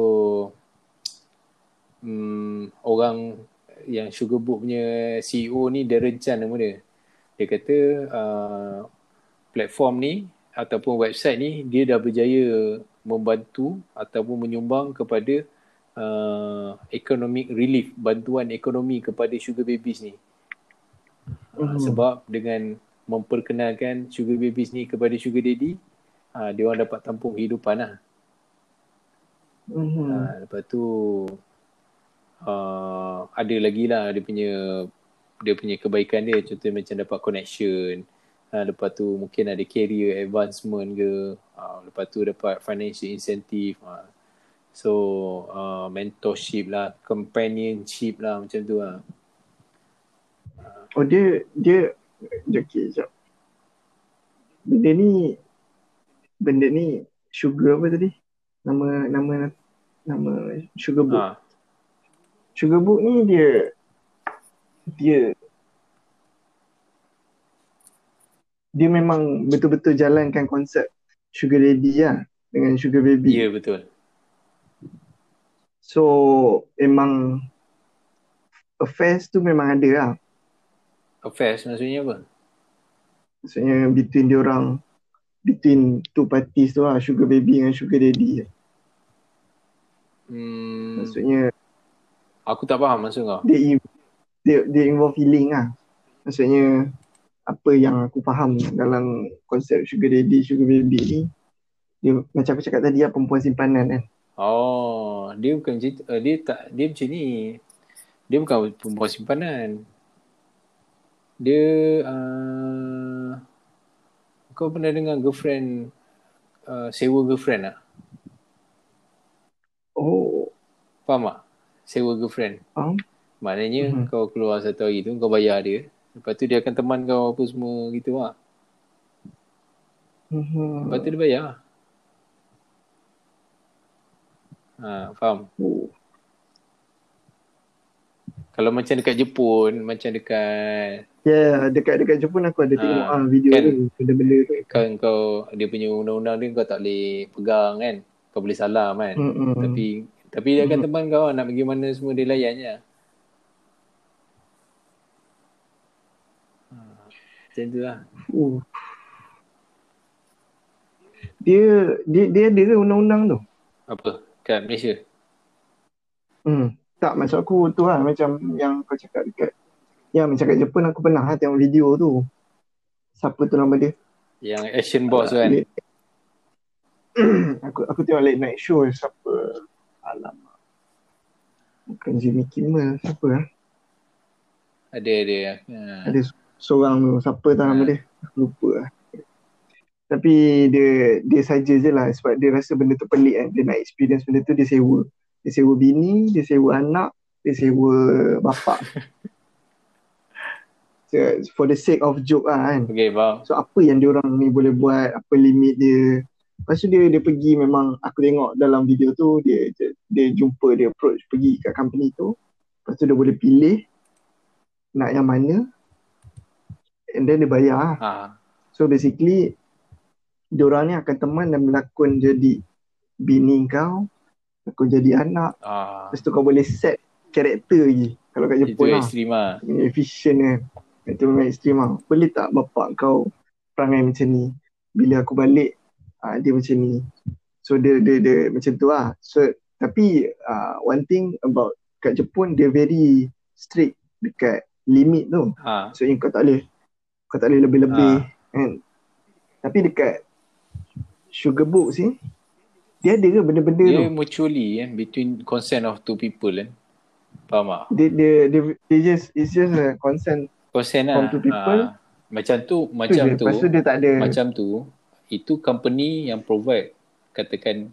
A: um, orang yang Sugar Book punya CEO ni dia rencan nama dia. Dia kata uh, platform ni ataupun website ni dia dah berjaya membantu ataupun menyumbang kepada uh, economic relief, bantuan ekonomi kepada sugar babies ni. Uh, sebab dengan memperkenalkan sugar babies ni kepada sugar daddy, uh, dia orang dapat tampung kehidupan lah.
B: Mhm.
A: Uh, lepas tu uh, ada lagi lah dia punya dia punya kebaikan dia contohnya macam dapat connection uh, lepas tu mungkin ada career advancement ke uh, lepas tu dapat financial incentive uh. so uh, mentorship lah companionship lah macam tu lah
B: Oh dia dia okay sekejap. Benda ni benda ni sugar apa tadi? Nama nama nama sugar book.
A: uh,
B: Sugar book ni dia dia dia memang betul-betul jalankan konsep sugar daddy lah dengan sugar
A: ya
B: baby.
A: yeah, betul
B: So memang affairs tu memang ada lah.
A: Affairs maksudnya apa
B: Maksudnya between dia orang between two parties tu lah sugar baby dengan sugar daddy.
A: hmm,
B: Maksudnya
A: aku tak faham maksud kau
B: dia dia dia involve feeling lah. Maksudnya apa yang aku faham dalam konsep sugar daddy, sugar baby ni dia macam aku cakap tadi lah perempuan simpanan kan.
A: Oh, dia bukan tu. Uh, dia tak dia macam ni. Dia bukan perempuan simpanan. Dia uh, kau pernah dengar girlfriend uh, sewa girlfriend tak?
B: Oh,
A: Faham tak? Sewa girlfriend.
B: faham?
A: Maknanya
B: Mhm.
A: kau keluar satu hari tu kau bayar dia. Lepas tu dia akan teman kau apa semua gitu lah.
B: Mhm.
A: Lepas tu dia bayar. Ha, faham?
B: Oh.
A: Kalau macam dekat Jepun, macam dekat
B: Ya, yeah, dekat-dekat Jepun aku ada tengok
A: Ah,
B: ah, video
A: kan.
B: tu, benda-benda tu.
A: kan kau dia punya undang-undang dia kau tak boleh pegang kan kau boleh salam kan
B: Mm-mm.
A: tapi tapi dia akan teman kau nak pergi mana semua dia layan je Ha, macam tu lah
B: Oh. Dia dia dia ada ke undang-undang tu?
A: apa kat Malaysia
B: Hmm. Tak, maksud aku tu lah macam yang kau cakap dekat yang macam kat Jepun aku pernah lah tengok video tu. Siapa tu nama dia?
A: yang action boss tu kan
B: aku aku tengok late night show siapa? Alamak. Bukan Jimmy Kimmel, siapa lah?
A: ada ada ha.
B: Ada seorang tu, siapa tak nama
A: Ah.
B: dia? Aku lupa lah. Tapi dia dia saja je lah sebab dia rasa benda tu pelik kan. Dia nak experience benda tu dia sewa. Dia sewa bini, dia sewa anak, dia sewa bapak. so, for the sake of joke lah kan.
A: okay faham
B: So apa yang dia orang ni boleh buat, apa limit dia. Lepas tu dia dia pergi memang aku tengok dalam video tu dia dia, dia jumpa dia approach pergi kat company tu. Lepas tu dia boleh pilih nak yang mana and then dia bayar. lah.
A: ha.
B: So basically diorang ni akan teman dan berlakon jadi bini kau, lakon jadi anak.
A: ha.
B: Lepas tu kau boleh set karakter lagi. Kalau kat
A: itu
B: Jepun lah.
A: ekstrim lah
B: Ini efficient kan. Itu memang ekstrim lah. Boleh tak bapak kau perangai macam ni? Bila aku balik, uh, dia macam ni. So dia, dia, dia macam tu lah. So, tapi uh, one thing about kat Jepun, dia very strict dekat limit tu.
A: ha.
B: So kau tak boleh, kau tak boleh lebih-lebih kan. Tapi dekat Sugar Books ni, dia ada ke benda-benda
A: dia
B: tu?
A: mutually kan between consent of two people kan faham tak
B: Dia, dia, dia, dia just, it's just a consent
A: consent lah
B: From two people.
A: ha. macam tu
B: tu
A: macam
B: je.
A: tu
B: Lepas tu dia tak ada.
A: macam tu itu company yang provide katakan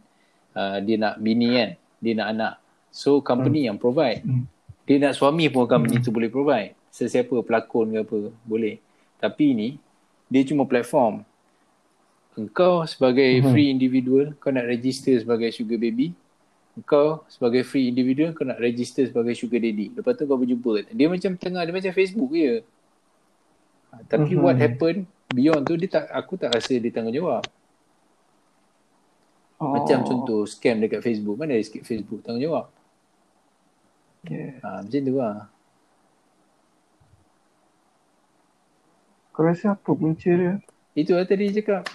A: uh, dia nak bini kan dia nak anak so company yang provide
B: Hmm.
A: dia nak suami pun company tu boleh provide sesiapa pelakon ke apa boleh tapi ni dia cuma platform engkau sebagai
B: Hmm.
A: free individual kau nak register sebagai sugar baby engkau sebagai free individual kau nak register sebagai sugar daddy lepas tu kau berjumpa dia macam tengah dia macam Facebook je Ha, tapi
B: Mhm.
A: what happen beyond tu dia tak aku tak rasa dia tanggungjawab
B: Oh.
A: macam contoh scam dekat Facebook mana ada sikit Facebook tanggungjawab
B: Yeah.
A: ha, macam tu lah
B: Kau rasa apa punca dia?
A: itu lah tadi cakap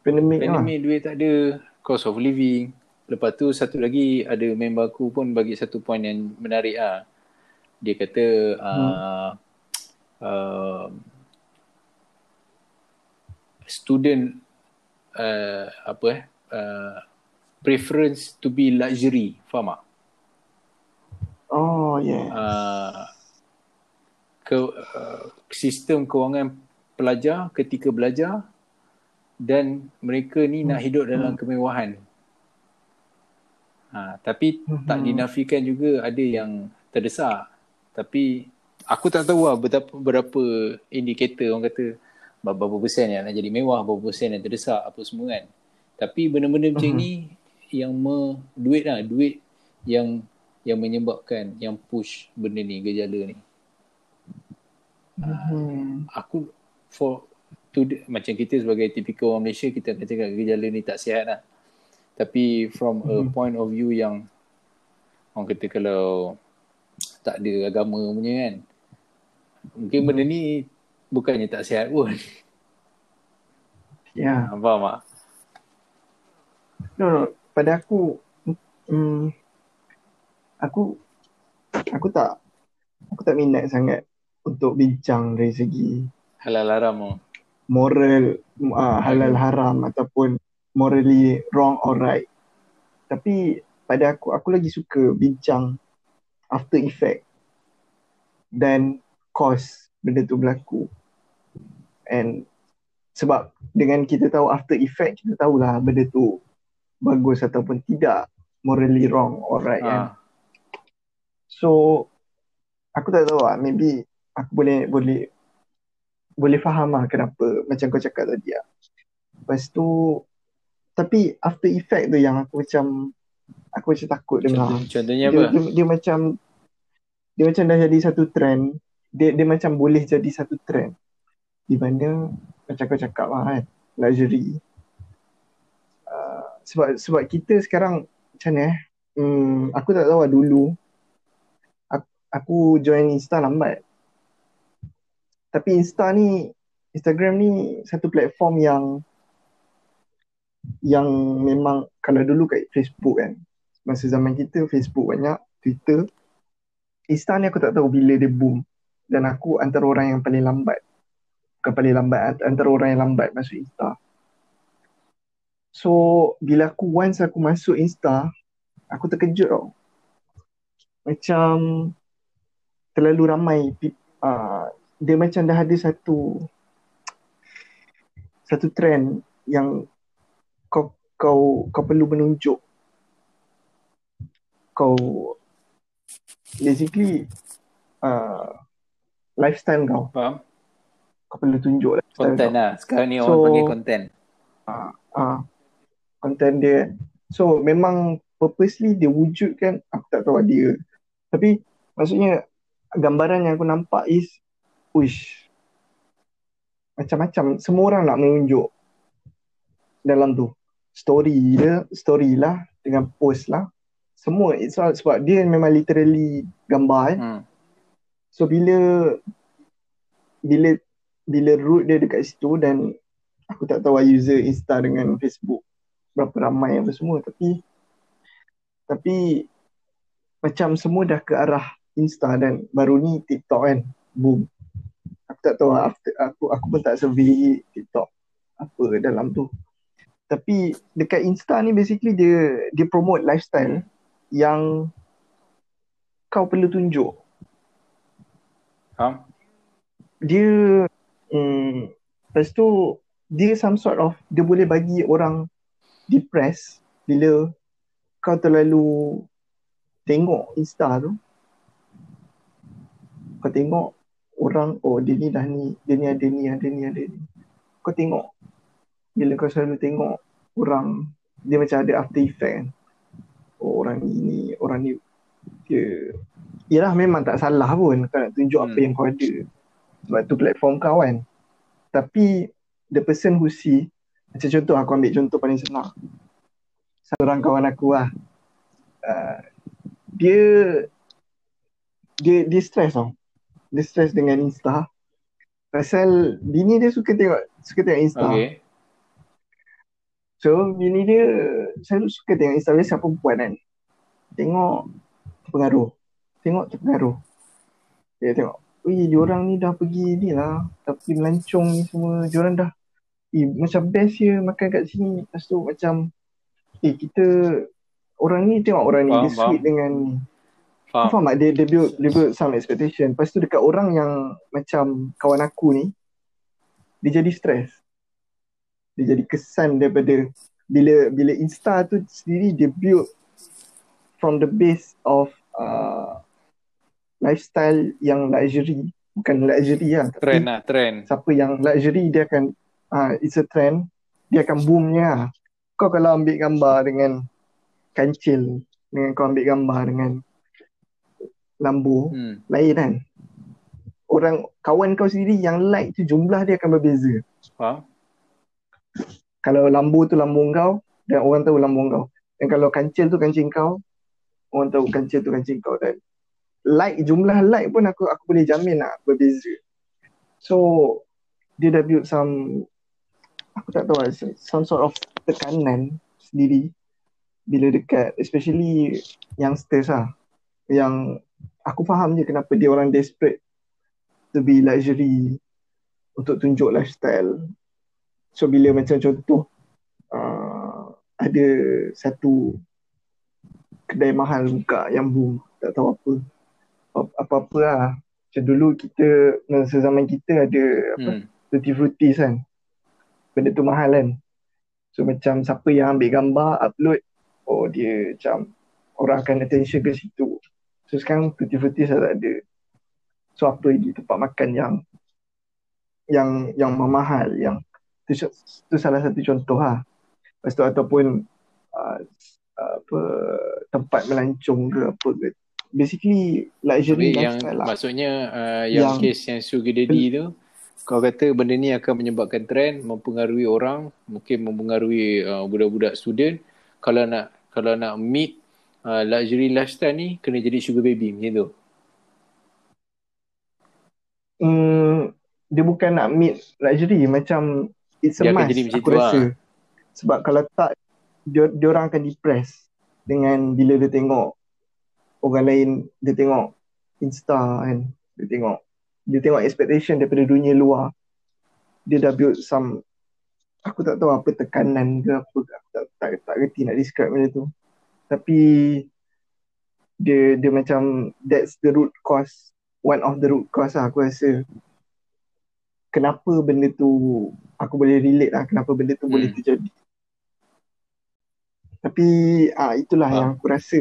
B: Pandemik lah.
A: pandemik duit tak ada cost of living. Lepas tu satu lagi ada member aku pun bagi satu point yang menarik lah dia kata uh, uh, student uh, apa eh uh, preference to be luxury. Faham tak?
B: Oh yeah.
A: uh, ke uh, sistem kewangan pelajar ketika belajar dan mereka ni nak hidup dalam kemewahan ha, tapi tak
B: Mhm.
A: dinafikan juga ada yang terdesak tapi aku tak tahu lah betapa, berapa indikator orang kata berapa persen yang nak jadi mewah berapa persen yang terdesak apa semua kan tapi benda-benda macam
B: Mhm.
A: ni yang me, duit lah duit yang yang menyebabkan yang push benda ni gejala ni
B: Hmm.
A: aku for the, macam kita sebagai typical orang Malaysia kita akan cakap gejala ni tak sihat lah tapi from a
B: Mhm.
A: point of view yang orang kata kalau tak ada agama punya kan mungkin benda ni bukannya tak sihat pun
B: Yeah.
A: Ha, faham tak?
B: No, no. Pada aku, hmm, aku, aku tak, aku tak minat sangat untuk bincang dari segi
A: halal haram tu
B: moral, uh, halal haram ataupun morally wrong or right. Tapi pada aku, aku lagi suka bincang after effect dan cause benda tu berlaku. And sebab dengan kita tahu after effect, kita tahulah benda tu bagus ataupun tidak, morally wrong or right kan.
A: ha.
B: So aku tak tahu lah, maybe aku boleh boleh boleh faham lah kenapa macam kau cakap tadi lah. Lepas tu tapi after effect tu yang aku macam aku macam takut dengar.
A: Contoh, contohnya
B: Dia,
A: apa?
B: dia, dia macam dia macam dah jadi satu trend. Dia dia macam boleh jadi satu trend. Di mana macam kau cakap lah kan, luxury. Uh, sebab sebab kita sekarang macam mana eh? Hmm, aku tak tahu lah dulu aku, aku join Insta lambat. Tapi Insta ni Instagram ni satu platform yang yang memang kalau dulu kat Facebook kan masa zaman kita Facebook banyak Twitter. Insta ni aku tak tahu bila dia boom. Dan aku antara orang yang paling lambat. Bukan paling lambat antara orang yang lambat masuk Insta. So bila aku once aku masuk Insta aku terkejut tau. Macam terlalu ramai uh, dia macam dah ada satu satu trend yang kau kau kau perlu menunjuk kau basically uh, lifestyle kau
A: Faham?
B: kau perlu tunjuk lifestyle
A: Konten
B: kau
A: lah. Sekarang ni
B: So-
A: orang panggil konten.
B: ah content dia so memang purposely dia wujudkan aku tak tahu dia tapi maksudnya gambaran yang aku nampak is uish. Macam-macam. Semua orang nak menunjuk dalam tu. Story dia story lah dengan post lah. Semua. It's all sebab dia memang literally gambar eh.
A: Hmm.
B: So bila bila bila root dia dekat situ dan aku tak tahu user Insta dengan Facebook berapa ramai apa semua tapi tapi macam semua dah ke arah Insta dan baru ni TikTok kan. Boom aku tak tahu lah after, aku aku pun tak survey TikTok apa dalam tu. Tapi dekat Insta ni basically dia dia promote lifestyle yang kau perlu tunjuk.
A: Faham?
B: dia hmm, lepas tu dia some sort of dia boleh bagi orang depressed bila kau terlalu tengok Insta tu. Kau tengok orang oh dia ni dah ni dia ni ada ni ada ni ada ni. Kau tengok. Bila kau selalu tengok orang dia macam ada after effect kan. Oh orang ni ni orang ni dia Yalah memang tak salah pun kau nak tunjuk apa
A: Hmm.
B: yang kau ada. Sebab tu platform kau kan. Tapi the person who see macam contoh aku ambil contoh paling senang. Satu orang kawan aku lah. Uh, dia dia dia stress tau dia stress dengan Insta pasal bini dia suka tengok suka tengok Insta
A: Okay.
B: So bini dia selalu suka tengok Insta biasa perempuan kan. Tengok terpengaruh. Tengok terpengaruh. Dia tengok Wih, diorang ni dah pergi ni lah. Dah pergi melancong ni semua. Diorang dah, eh, macam best je makan kat sini. Lepas tu macam, eh kita, orang ni tengok orang ni,
A: Faham,
B: dia sweet
A: faham.
B: dengan ni.
A: Faham?
B: faham tak? Dia, dia, build, dia build some expectation. Lepas tu dekat orang yang macam kawan aku ni, dia jadi stres. Dia jadi kesan daripada bila bila Insta tu sendiri dia build from the base of uh, lifestyle yang luxury. Bukan luxury lah.
A: Trend lah, trend.
B: Siapa yang luxury dia akan, uh, it's a trend. Dia akan boomnya lah. Kau kalau ambil gambar dengan kancil, dengan kau ambil gambar dengan Lambo,
A: Hmm.
B: lain kan. Orang kawan kau sendiri yang like tu jumlah dia akan berbeza.
A: Faham?
B: kalau lambu tu lambu kau dan orang tahu lambu kau. Dan kalau kancil tu kancing kau orang tahu kancil tu kancing kau. Dan like jumlah like pun aku aku boleh jamin lah berbeza. So dia dah build some aku tak tahu lah some sort of tekanan sendiri bila dekat especially youngsters lah. Yang aku faham je kenapa dia orang desperate to be luxury untuk tunjuk lifestyle. So bila macam contoh uh, ada satu kedai mahal buka yang boom, tak tahu apa. Apa-apa lah. Macam dulu kita, masa zaman kita ada apa,
A: Hmm.
B: tutti frutti kan. Benda tu mahal kan. So macam siapa yang ambil gambar, upload, oh dia macam orang akan attention ke situ. So sekarang tutti frutti saya tak ada. So apa lagi tempat makan yang yang yang mahal yang tu, tu salah satu contoh lah. Lepas tu ataupun uh, apa tempat melancong ke apa ke. Basically luxury
A: Tapi yang
B: lah.
A: maksudnya uh, yang,
B: Yang-
A: case yang sugar daddy tu kau kata benda ni akan menyebabkan trend mempengaruhi orang mungkin mempengaruhi uh, budak-budak student kalau nak kalau nak meet uh, luxury lifestyle ni kena jadi sugar baby macam tu
B: Hmm, dia bukan nak meet luxury macam it's a
A: Dia
B: must
A: jadi macam
B: aku
A: tu lah.
B: rasa. Sebab kalau tak dia, dia orang akan depress dengan bila dia tengok orang lain dia tengok Insta kan dia tengok dia tengok expectation daripada dunia luar dia dah build some aku tak tahu apa tekanan ke apa aku tak, tak, tak reti nak describe benda tu tapi dia dia macam that's the root cause one of the root cause lah aku rasa kenapa benda tu aku boleh relate lah kenapa benda tu
A: Hmm.
B: boleh terjadi tapi ah itulah
A: Ah.
B: yang aku rasa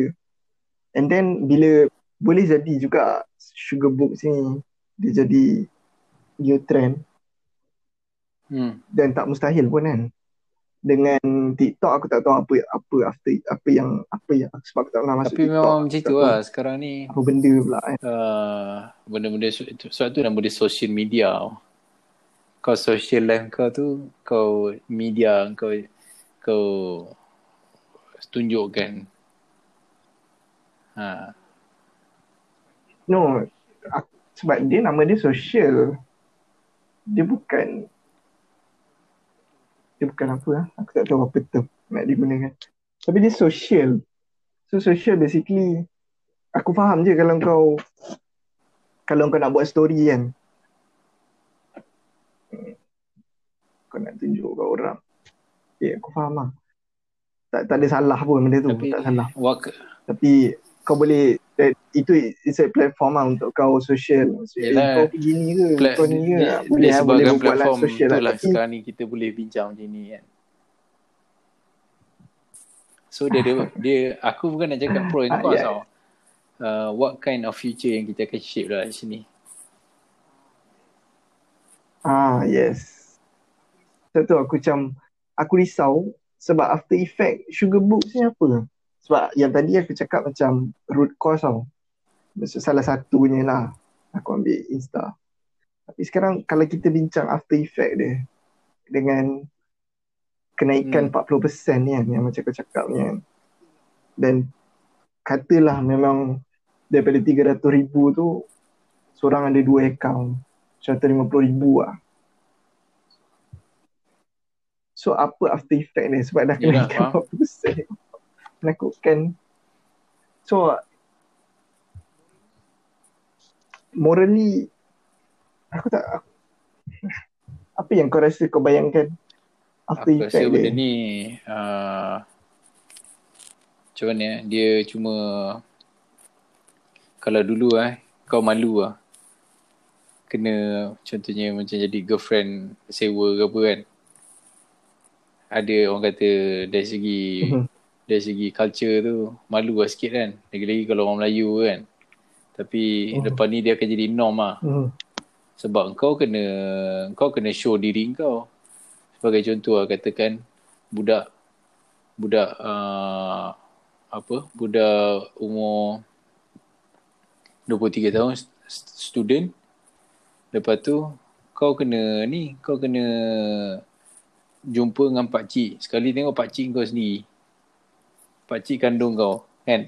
B: and then bila boleh jadi juga sugar books ni dia jadi new trend
A: hmm.
B: dan tak mustahil pun kan dengan TikTok aku tak tahu apa apa after apa yang apa yang sebab aku tak pernah masuk
A: tapi
B: TikTok.
A: memang
B: aku
A: macam tu lah sekarang ni
B: apa benda pula kan
A: uh, benda-benda sebab tu nama dia social media. Kau social life kau tu kau media kau kau tunjukkan. Ha.
B: No, aku, sebab dia nama dia social. Dia bukan dia bukan apa lah. Aku tak tahu apa term nak digunakan. Tapi dia social. So social basically aku faham je kalau kau kalau kau nak buat story kan. Kau nak tunjuk kat orang. Ya, aku faham lah. Tak, tak ada salah pun benda tu.
A: tapi
B: tak salah.
A: wak,
B: Tapi kau boleh that, itu it's a platform lah untuk kau social.
A: Yelah.
B: kau pergi ni ke,
A: pla-
B: kau ni ke.
A: dia,
B: boleh
A: dia
B: lah, boleh
A: sebagai
B: buat lah
A: platform
B: social lah.
A: lah
B: Tapi
A: sekarang ni kita boleh bincang macam ni kan so dia dia, dia aku bukan nak cakap pro and
B: Ah,
A: cons
B: yeah.
A: tau uh, what kind of future yang kita akan shape lah sini
B: ah yes. Satu aku macam aku risau sebab after effect sugar books ni apa? Sebab yang tadi aku cakap macam root cause tau. Maksud salah satunya lah aku ambil Insta. Tapi sekarang kalau kita bincang after effect dia dengan kenaikan
A: Hmm.
B: 40% ni kan yang macam kau cakap ni kan. Dan katalah memang daripada 300 ribu tu seorang ada dua account. 150 ribu lah. So apa after effect ni sebab dah kenaikan 40% menakutkan. So morally Aku tak Apa yang kau rasa kau bayangkan Apa
A: Aku rasa
B: effect
A: benda
B: dia
A: ni uh, Macam mana Dia cuma Kalau dulu eh Kau malu lah Kena Contohnya macam jadi girlfriend Sewa ke apa kan Ada orang kata Dari segi
B: Mhm.
A: Dari segi culture tu Malu lah sikit kan Lagi-lagi kalau orang Melayu kan Tapi
B: Mhm.
A: Lepas ni dia akan jadi norm lah
B: hmm.
A: sebab kau kena kau kena show diri kau. Sebagai contoh lah katakan budak budak uh, apa? Budak umur 23 tahun st- student. Lepas tu kau kena ni, kau kena jumpa dengan pak cik. Sekali tengok pak cik kau sendiri. Pak cik kandung kau, kan?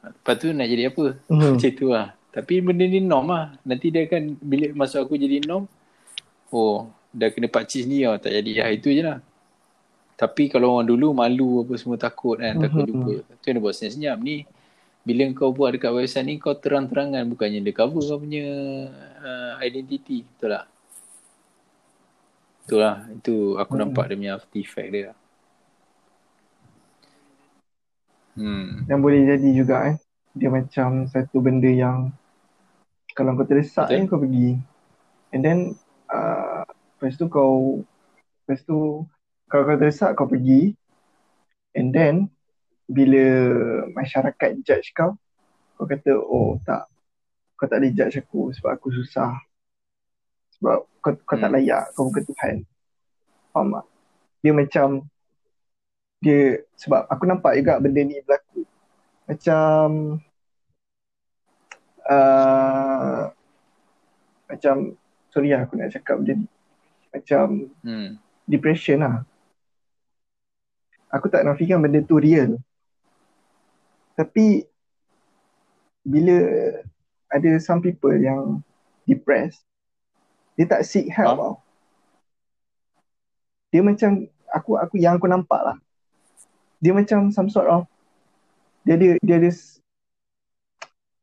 A: Lepas tu nak jadi apa?
B: Hmm.
A: Macam tu lah. Tapi benda ni norm lah. Nanti dia akan, bila masuk aku jadi norm, oh, dah kena pakcik sendiri lah. Tak jadi lah. Itu je lah. Tapi kalau orang dulu malu apa semua takut kan. Takut
B: Mhm.
A: jumpa. Tu yang dia buat senyap-senyap ni. Bila kau buat dekat website ni, kau terang-terangan. Bukannya dia cover kau punya uh, identity. Betul tak? Itulah. Itu aku
B: Mhm.
A: nampak dia punya effect dia. Hmm.
B: Yang boleh jadi juga eh Dia macam satu benda yang Kalau kau terdesak
A: Betul.
B: ni kau pergi And then uh, Lepas tu kau Lepas tu Kalau kau terdesak kau pergi And then Bila masyarakat judge kau Kau kata oh tak Kau tak boleh judge aku sebab aku susah Sebab kau, kau tak
A: Hmm.
B: layak Kau bukan Tuhan Faham tak? Dia macam Dia Sebab aku nampak juga benda ni berlaku Macam uh, Macam Sorry lah aku nak cakap benda ni Macam
A: Hmm.
B: depression lah. Aku tak nafikan benda tu real. Tapi bila ada some people yang depressed, dia tak seek help
A: Faham.
B: tau. Dia macam aku aku yang aku nampak lah. Dia macam some sort of dia ada dia ada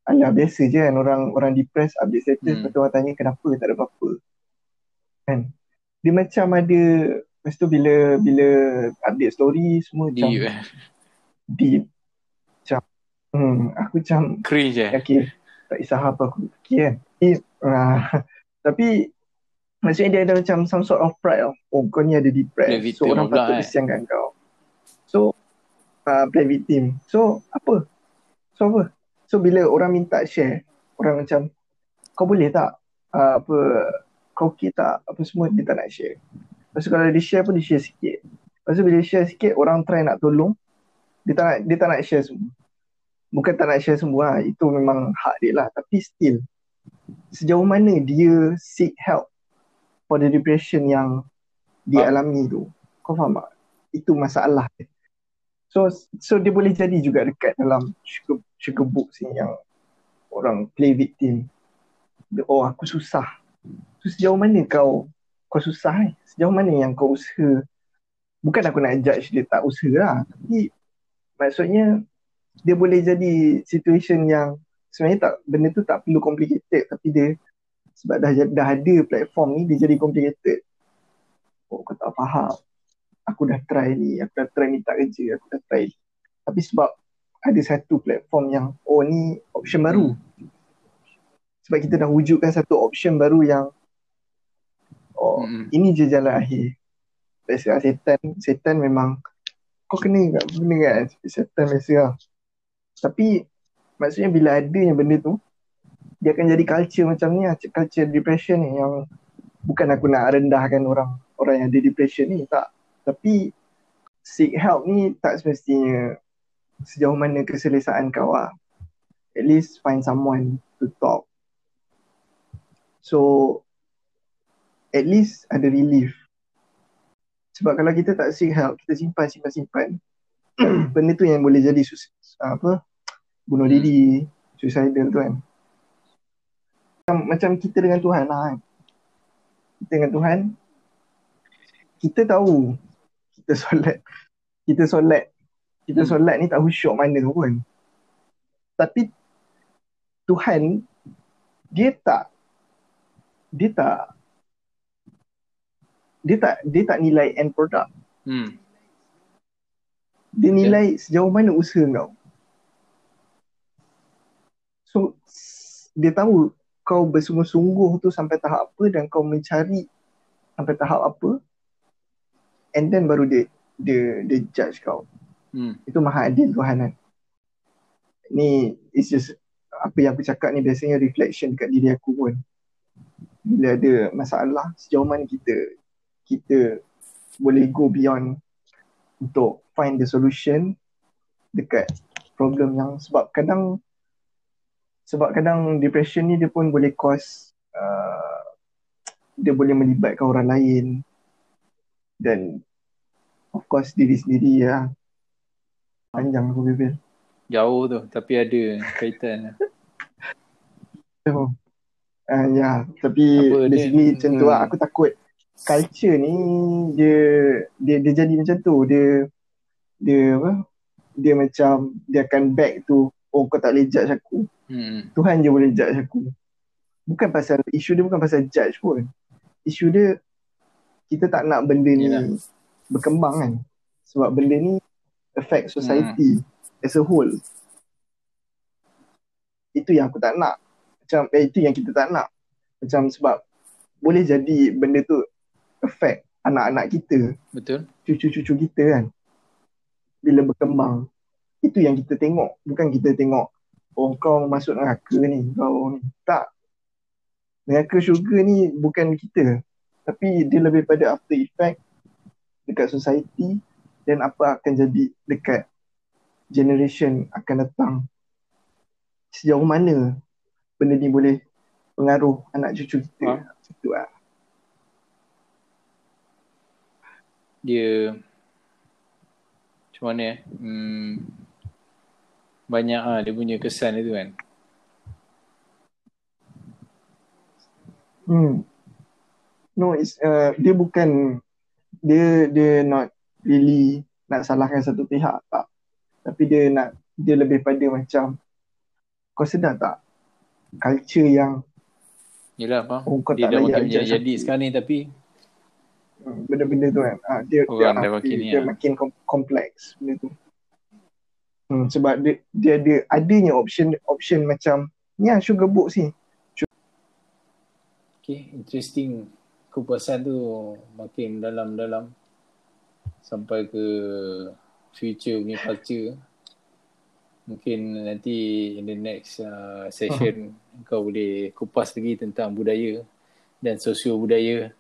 B: Alah biasa je kan orang orang depressed update status
A: Hmm.
B: lepas tu orang tanya kenapa tak ada apa-apa. Kan? Dia macam ada lepas tu bila bila update story semua macam
A: Deep eh.
B: deep. Macam hmm, aku macam
A: Cringe eh.
B: okay, tak kisah apa aku fikir kan. Eh, ah, tapi maksudnya dia ada macam some sort of pride of, oh kau ni ada depressed. So orang patut
A: eh.
B: kesiankan kau. So uh, play victim. So apa? So apa? So bila orang minta share, orang macam kau boleh tak uh, apa kau okay tak apa semua dia tak nak share. Lepas tu kalau dia share pun dia share sikit. Lepas tu bila dia share sikit orang try nak tolong dia tak nak dia tak nak share semua. Bukan tak nak share semua lah. Itu memang hak dia lah. Tapi still sejauh mana dia seek help for the depression yang dia
A: Faham.
B: alami tu. Kau faham tak? Itu masalah dia. So so dia boleh jadi juga dekat dalam sugar, sugar books ni yang orang play victim. Oh aku susah. So sejauh mana kau kau susah eh? Sejauh mana yang kau usaha? Bukan aku nak judge dia tak usaha lah. Tapi maksudnya dia boleh jadi situation yang sebenarnya tak benda tu tak perlu complicated tapi dia sebab dah dah ada platform ni dia jadi complicated. Oh kau tak faham. Aku dah try ni, aku dah try ni tak kerja, aku dah try. Tapi sebab ada satu platform yang oh ni option baru. Sebab kita dah wujudkan satu option baru yang oh
A: Mm-mm.
B: ini je jalan akhir. Biasa lah, setan, setan memang kau kena kat benda kan setan biasa lah. Tapi maksudnya bila adanya benda tu dia akan jadi culture macam ni lah, culture depression ni yang bukan aku nak rendahkan orang orang yang ada depression ni tak. Tapi seek help ni tak semestinya sejauh mana keselesaan kau lah. At least find someone to talk. So at least ada relief. Sebab kalau kita tak seek help, kita simpan simpan simpan. benda tu yang boleh jadi sus- apa bunuh diri, suicidal tu kan. Macam, macam kita dengan Tuhan lah kan. Kita dengan Tuhan, kita tahu kita solat, kita solat, kita
A: Hmm.
B: solat ni tak khusyuk mana pun. Tapi Tuhan, dia tak dia tak dia tak dia tak nilai end product.
A: Hmm.
B: Dia nilai sejauh mana usaha kau. So dia tahu kau bersungguh-sungguh tu sampai tahap apa dan kau mencari sampai tahap apa and then baru dia dia dia judge kau.
A: Hmm.
B: Itu maha adil Tuhan kan. Ni it's just apa yang aku cakap ni biasanya reflection dekat diri aku pun. Bila ada masalah sejauh mana kita kita boleh go beyond untuk find the solution dekat problem yang sebab kadang sebab kadang depression ni dia pun boleh cause uh, dia boleh melibatkan orang lain dan of course diri sendiri ya panjang aku bebel
A: Jauh tu tapi ada kaitan.
B: so, uh, ya tapi
A: Apa dia-
B: basically macam tu lah
A: hmm.
B: aku takut culture ni dia dia dia jadi macam tu dia dia apa dia macam dia akan back tu oh kau tak boleh judge aku
A: Hmm.
B: Tuhan je boleh judge aku. Bukan pasal isu dia bukan pasal judge pun. Isu dia kita tak nak benda ni
A: Yelah.
B: berkembang kan. Sebab benda ni affect society
A: Hmm.
B: as a whole. Itu yang aku tak nak. Macam eh, itu yang kita tak nak. Macam sebab boleh jadi benda tu affect anak-anak kita,
A: Betul?
B: cucu-cucu kita kan. Bila berkembang. Itu yang kita tengok. Bukan kita tengok oh kau masuk neraka ni, kau ni. Tak. Neraka syurga ni bukan kita. Tapi dia lebih pada after effect dekat society dan apa akan jadi dekat generation akan datang. Sejauh mana benda ni boleh pengaruh anak cucu kita.
A: Faham.
B: Macam tu lah.
A: Dia macam mana eh? Hmm, banyak ah dia punya kesan dia tu kan.
B: Hmm. No, it's, uh, dia bukan dia dia not really nak salahkan satu pihak tak. Tapi dia nak dia lebih pada macam kau sedar tak culture yang
A: Yelah faham.
B: oh, kau
A: Dia
B: tak
A: dah makin jadi sekarang ni tapi
B: Hmm, benda-benda tu kan ah, dia
A: Orang
B: dia,
A: dah
B: api,
A: makin ni
B: dia
A: lah.
B: makin kom- kompleks benda tu. Hmm, sebab dia dia ada adanya option option macam ni lah sugar books ni.
A: Okay, interesting. Kupasan tu makin dalam-dalam sampai ke future punya culture. Mungkin nanti in the next uh, session kau boleh kupas lagi tentang budaya dan sosio budaya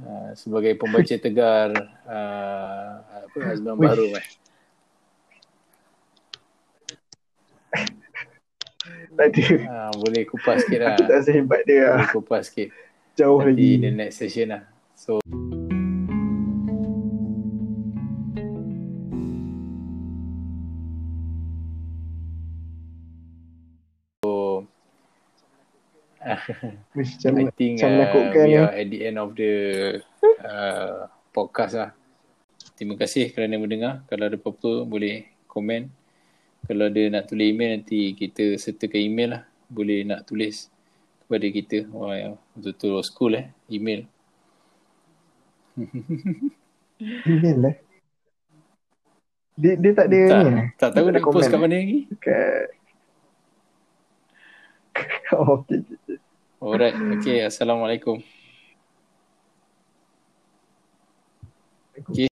A: uh, sebagai pembaca tegar uh, apa Azman. Baru eh.
B: Tadi
A: Uh, boleh kupas sikit lah.
B: aku tak sehebat dia.
A: Boleh kupas sikit.
B: Jauh
A: Nanti
B: lagi.
A: in the next session lah. So
B: macam,
A: I think
B: macam
A: uh, we are at the end of the uh, podcast lah. Terima kasih kerana mendengar. Kalau ada apa-apa boleh komen. Kalau ada nak tulis email nanti kita sertakan email lah. Boleh nak tulis kepada kita. Wah, yang betul-betul old school eh. Email.
B: Email lah. Dia, dia tak ada
A: tak,
B: ni eh?
A: tak tahu nak post kat mana lagi.
B: Kat... oh, okay, okay.
A: Alright. Okay. Assalamualaikum. Okay.